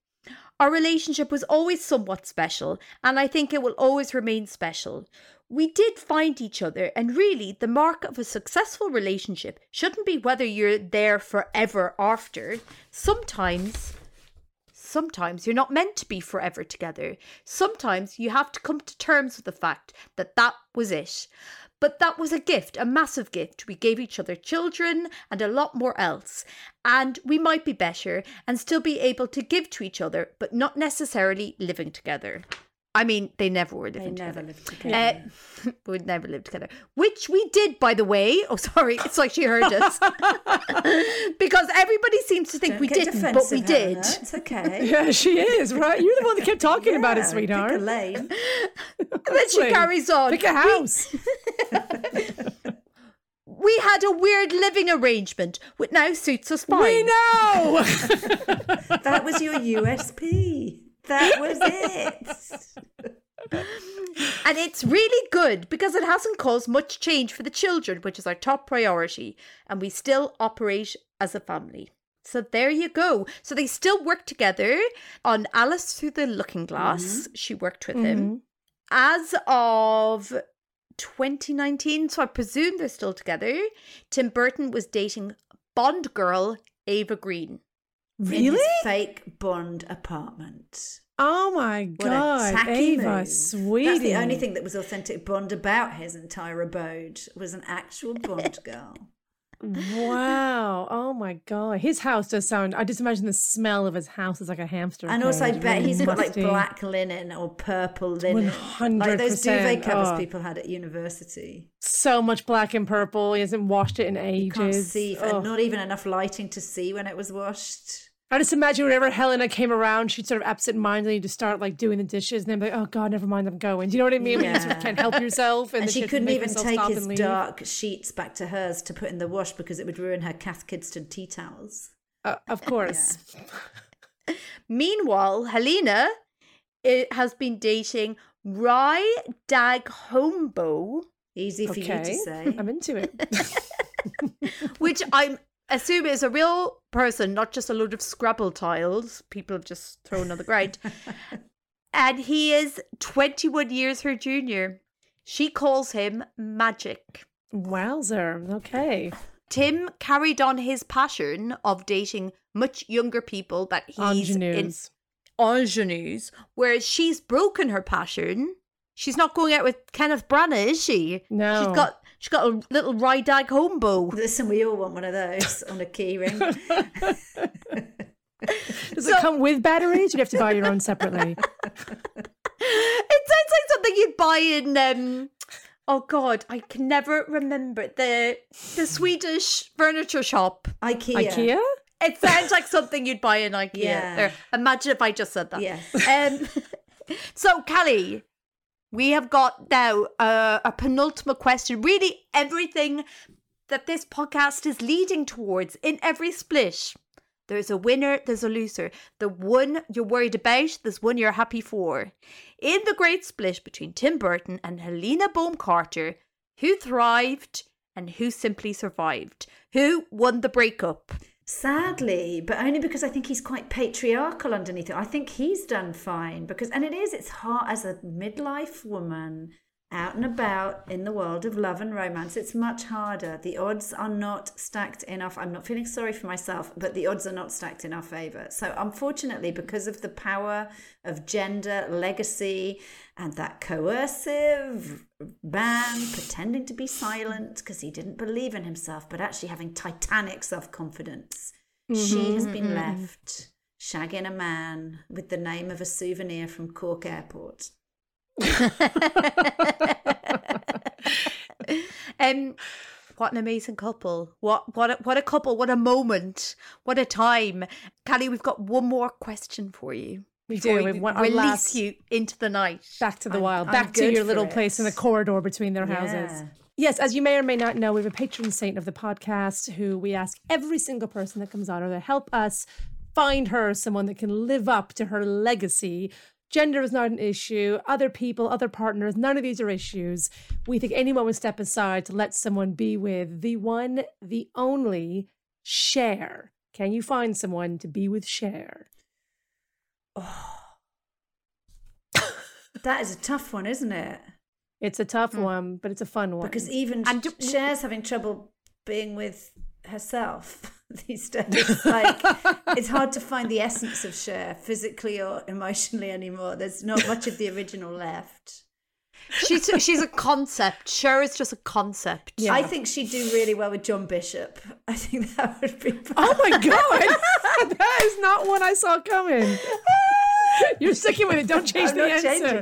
A: Our relationship was always somewhat special, and I think it will always remain special. We did find each other, and really, the mark of a successful relationship shouldn't be whether you're there forever after. Sometimes, sometimes you're not meant to be forever together. Sometimes you have to come to terms with the fact that that was it. But that was a gift, a massive gift. We gave each other children and a lot more else. And we might be better and still be able to give to each other, but not necessarily living together. I mean, they never were living they together. Never lived together. Uh, *laughs* would never live together. Which we did, by the way. Oh, sorry. It's like she heard us. *laughs* because everybody seems to think Don't we didn't, but we did.
D: It's okay. *laughs*
B: yeah, she is, right? You're the one that kept talking yeah, about it, sweetheart.
D: Pick a lane.
A: and then she carries on.
B: Pick a house.
A: we had a weird living arrangement which now suits us fine.
B: We know.
D: that was your USP. That was it. *laughs*
A: and it's really good because it hasn't caused much change for the children, which is our top priority, and we still operate as a family. So there you go. So they still work together on Alice Through the Looking Glass. Mm-hmm. She worked with mm-hmm. him. As of 2019, so I presume they're still together, Tim Burton was dating Bond girl Eva Green.
D: Really? fake Bond apartment.
B: Oh my god, Eva, move. sweetie. That's
D: the only thing that was authentic Bond about his entire abode was an actual Bond *laughs* girl.
B: wow. Oh my god. His house does sound I just imagine the smell of his house is like a hamster.
D: And also I bet he's got like black linen or purple linen. 100%. Like those duvet covers oh. people had at university.
B: So much black and purple. He hasn't washed it in ages. You can't
D: see oh. and not even enough lighting to see when it was washed.
B: I just imagine whenever Helena came around, she'd sort of absent-mindedly just start like doing the dishes, and then be like, "Oh God, never mind, I'm going." Do you know what I mean? Yeah. When you sort of can't help yourself,
D: and, and she couldn't even take his dark sheets back to hers to put in the wash because it would ruin her Cath Kidston tea towels.
B: Uh, of course. *laughs*
A: Meanwhile, Helena it has been dating Rye Dag Holmboe.
D: Easy for okay. you to say. *laughs*
B: I'm into it. *laughs*
A: Which I'm assume it's a real person, not just a load of Scrabble tiles people have just thrown on the ground. *laughs* and he is 21 years her junior. She calls him Magic.
B: Wowzer. Okay.
A: Tim carried on his passion of dating much younger people that he's
B: ingenues.
A: in ingenues, whereas she's broken her passion. She's not going out with Kenneth Branagh, is she?
B: No.
A: She's got She's got a little Rye Dag Holmboe.
D: Listen, we all want one of those on a keyring. *laughs*
B: Does so, it come with batteries? You have to buy your own separately. *laughs*
A: it sounds like something you'd buy in. Um, oh God, I can never remember the the Swedish furniture shop.
D: IKEA.
B: IKEA.
A: It sounds like something you'd buy in IKEA. Yeah. imagine if I just said that.
D: Yes.
A: Um, *laughs* so, Cally, we have got now a penultimate question. Really, everything that this podcast is leading towards in every split. There's a winner, there's a loser. The one you're worried about, there's one you're happy for. In the great split between Tim Burton and Helena Bonham Carter, who thrived and who simply survived? Who won the breakup?
D: Sadly, but only because I think he's quite patriarchal underneath it. I think he's done fine because, and it is, it's hard as a midlife woman out and about in the world of love and romance, it's much harder. The odds are not stacked enough. I'm not feeling sorry for myself, but the odds are not stacked in our favor. So, unfortunately, because of the power of gender, legacy, and that coercive man pretending to be silent because he didn't believe in himself, but actually having titanic self confidence, mm-hmm, she has been mm-hmm. left shagging a man with the name of a souvenir from Cork Airport.
A: Um, what an amazing couple! What what a, what a couple! What a moment! What a time! Cally, we've got one more question for you.
B: We do. We want
A: release last... you into the night,
B: back to the I'm, wild, back I'm to your little it. place in the corridor between their houses. Yeah. Yes, as you may or may not know, we have a patron saint of the podcast who we ask every single person that comes on or to help us find her someone that can live up to her legacy Gender is not an issue. Other people, other partners, none of these are issues. We think anyone would step aside to let someone be with the one, the only Cher. Can you find someone to be with Cher?
D: Oh. *sighs* that is a tough one, isn't it?
B: It's a tough mm. one, but it's a fun one.
D: Because even and Cher's having trouble being with herself. *laughs* these days. Like it's hard to find the essence of Cher physically or emotionally anymore. There's not much of the original left.
A: She's she's a concept. Cher is just a concept.
D: Yeah. I think she'd do really well with John Bishop. I think that would be. Bad.
B: Oh my god, *laughs* that is not one I saw coming. *laughs* *laughs* You're sticking with it. Don't change
D: I'm
B: the
D: answer.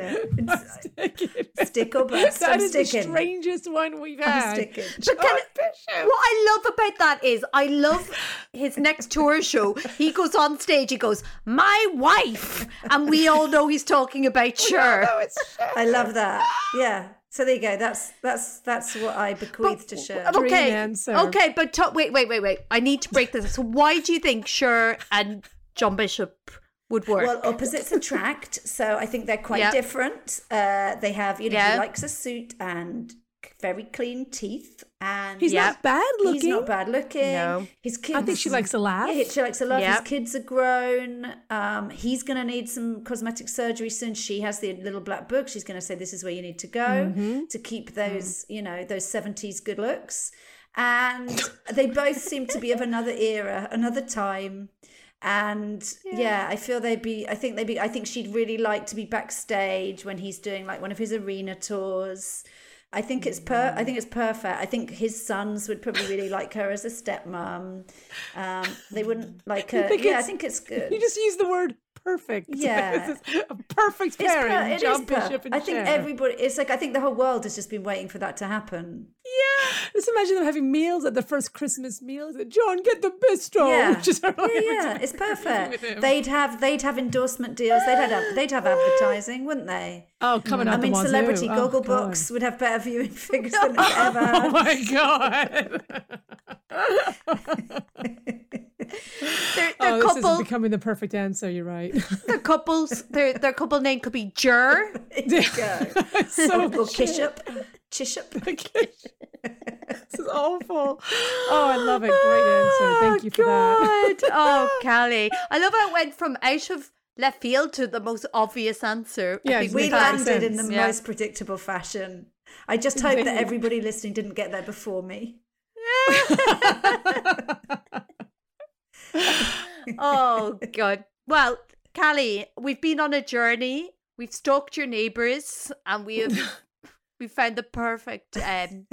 D: It. *laughs* *laughs* Stick or bust. That I'm is
B: sticking. the strangest one we've had.
D: I'm sticking.
A: But can, what I love about that is I love his next tour show. He goes on stage. He goes, "My wife," and we all know he's talking about Cher.
D: I love that. Yeah. So there you go. That's that's that's what I bequeath but, to Cher.
A: Okay, okay, but to- wait, wait, wait, wait. I need to break this. So why do you think Cher and John Bishop would work.
D: Well, opposites attract, so I think they're quite yep. different. Uh, they have, you know, yep. he likes a suit and very clean teeth, and
B: he's yep. not bad looking.
D: He's not bad looking. No, his kids.
B: I think she likes a laugh.
D: Yeah, she likes a laugh. His kids are grown. Um, he's going to need some cosmetic surgery soon. She has the little black book. She's going to say this is where you need to go mm-hmm. to keep those, mm. you know, those seventies good looks. And they both seem to be of another era, another time and yeah. yeah. i feel they'd be i think they'd be i think she'd really like to be backstage when he's doing like one of his arena tours i think it's per i think it's perfect i think his sons would probably really like her as a stepmom um they wouldn't *laughs* like her yeah i think it's *laughs* good
B: you just use the word perfect. *laughs*
D: Yeah,
B: a perfect pairing.
D: It John Bishop and I think Cher. everybody. It's like I think the whole world has just been waiting for that to happen.
B: Yeah, just imagine them having meals at the first Christmas meals. John, get the bistro.
D: Yeah, *laughs* yeah, yeah. *laughs* it's perfect. They'd have they'd have endorsement deals. They'd have they'd have *gasps* advertising, wouldn't they?
B: Oh, coming mm.
D: I mean, Celebrity oh, Gogglebox would have better viewing figures than ever.
B: Oh my god.
A: Their, their oh, couple,
B: this is becoming the perfect answer. You're right.
A: Their couples, their their couple name could be Jur. *laughs* *laughs*
D: so Kishop. Chishop. *laughs*
B: this is awful. Oh, I love it. Great answer. Thank you for
A: God. that. oh, Cally. I love how it went from out of left field to the most obvious answer.
D: Yeah, we landed sense. in the yeah. most predictable fashion. I just hope that everybody listening didn't get there before me.
A: Oh god. Well, Cally, we've been on a journey. We've stalked your neighbours, and we have *laughs* we found the perfect um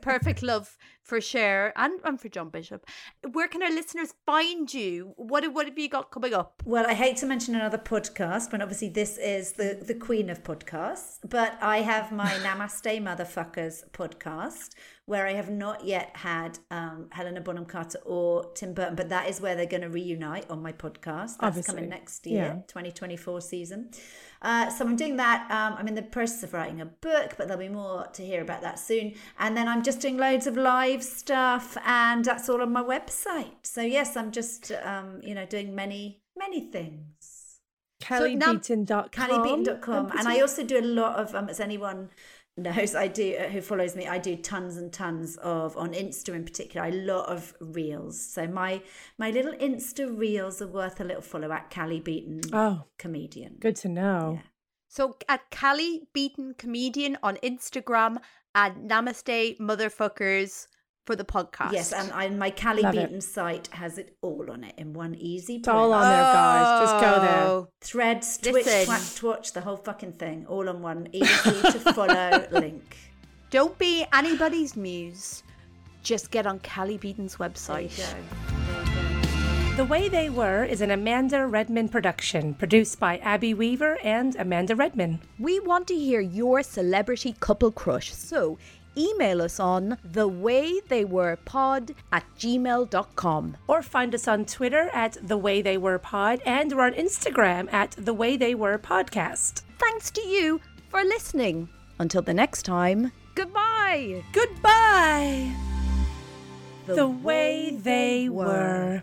A: perfect love for Cher and, and for John Bishop. Where can our listeners find you? What what have you got coming up?
D: Well, I hate to mention another podcast, but obviously this is the the queen of podcasts. But I have my *laughs* Namaste Motherfuckers podcast, where I have not yet had um, Helena Bonham Carter or Tim Burton, but that is where they're going to reunite on my podcast. That's Obviously. coming next year, yeah. 2024 season. Uh, so I'm doing that. Um, I'm in the process of writing a book, but there'll be more to hear about that soon. And then I'm just doing loads of live stuff, and that's all on my website. So yes, I'm just um, you know doing many many things.
B: CallyBeaton.com.
D: CallyBeaton.com. And I also do a lot of, um, as anyone knows, I do, uh, who follows me, I do tons and tons of, on Insta in particular, a lot of reels. So my my little Insta reels are worth a little follow at Cally Beaton oh, comedian.
B: Good to know. Yeah.
A: So at Cally Beaton comedian on Instagram and Namaste Motherfuckers for the podcast.
D: Yes, and I, my Cally Love Beaton it. site has it all on it in one easy.
B: It's all on there, guys. Just go there. Oh.
D: Threads, Twitch, Twitch, Twitch, the whole fucking thing, all on one easy to follow *laughs* link.
A: Don't be anybody's muse. Just get on Cally Beaton's website.
B: The Way They Were is an Amanda Redman production, produced by Abby Weaver and Amanda Redman.
A: We want to hear your celebrity couple crush, so email us on thewaytheywerepod at gmail.com.
B: Or find us on Twitter at thewaytheywerepod and we're on Instagram at thewaytheywerepodcast.
A: Thanks to you for listening. Until the next time, goodbye.
B: Goodbye. The, the way, way they were. were.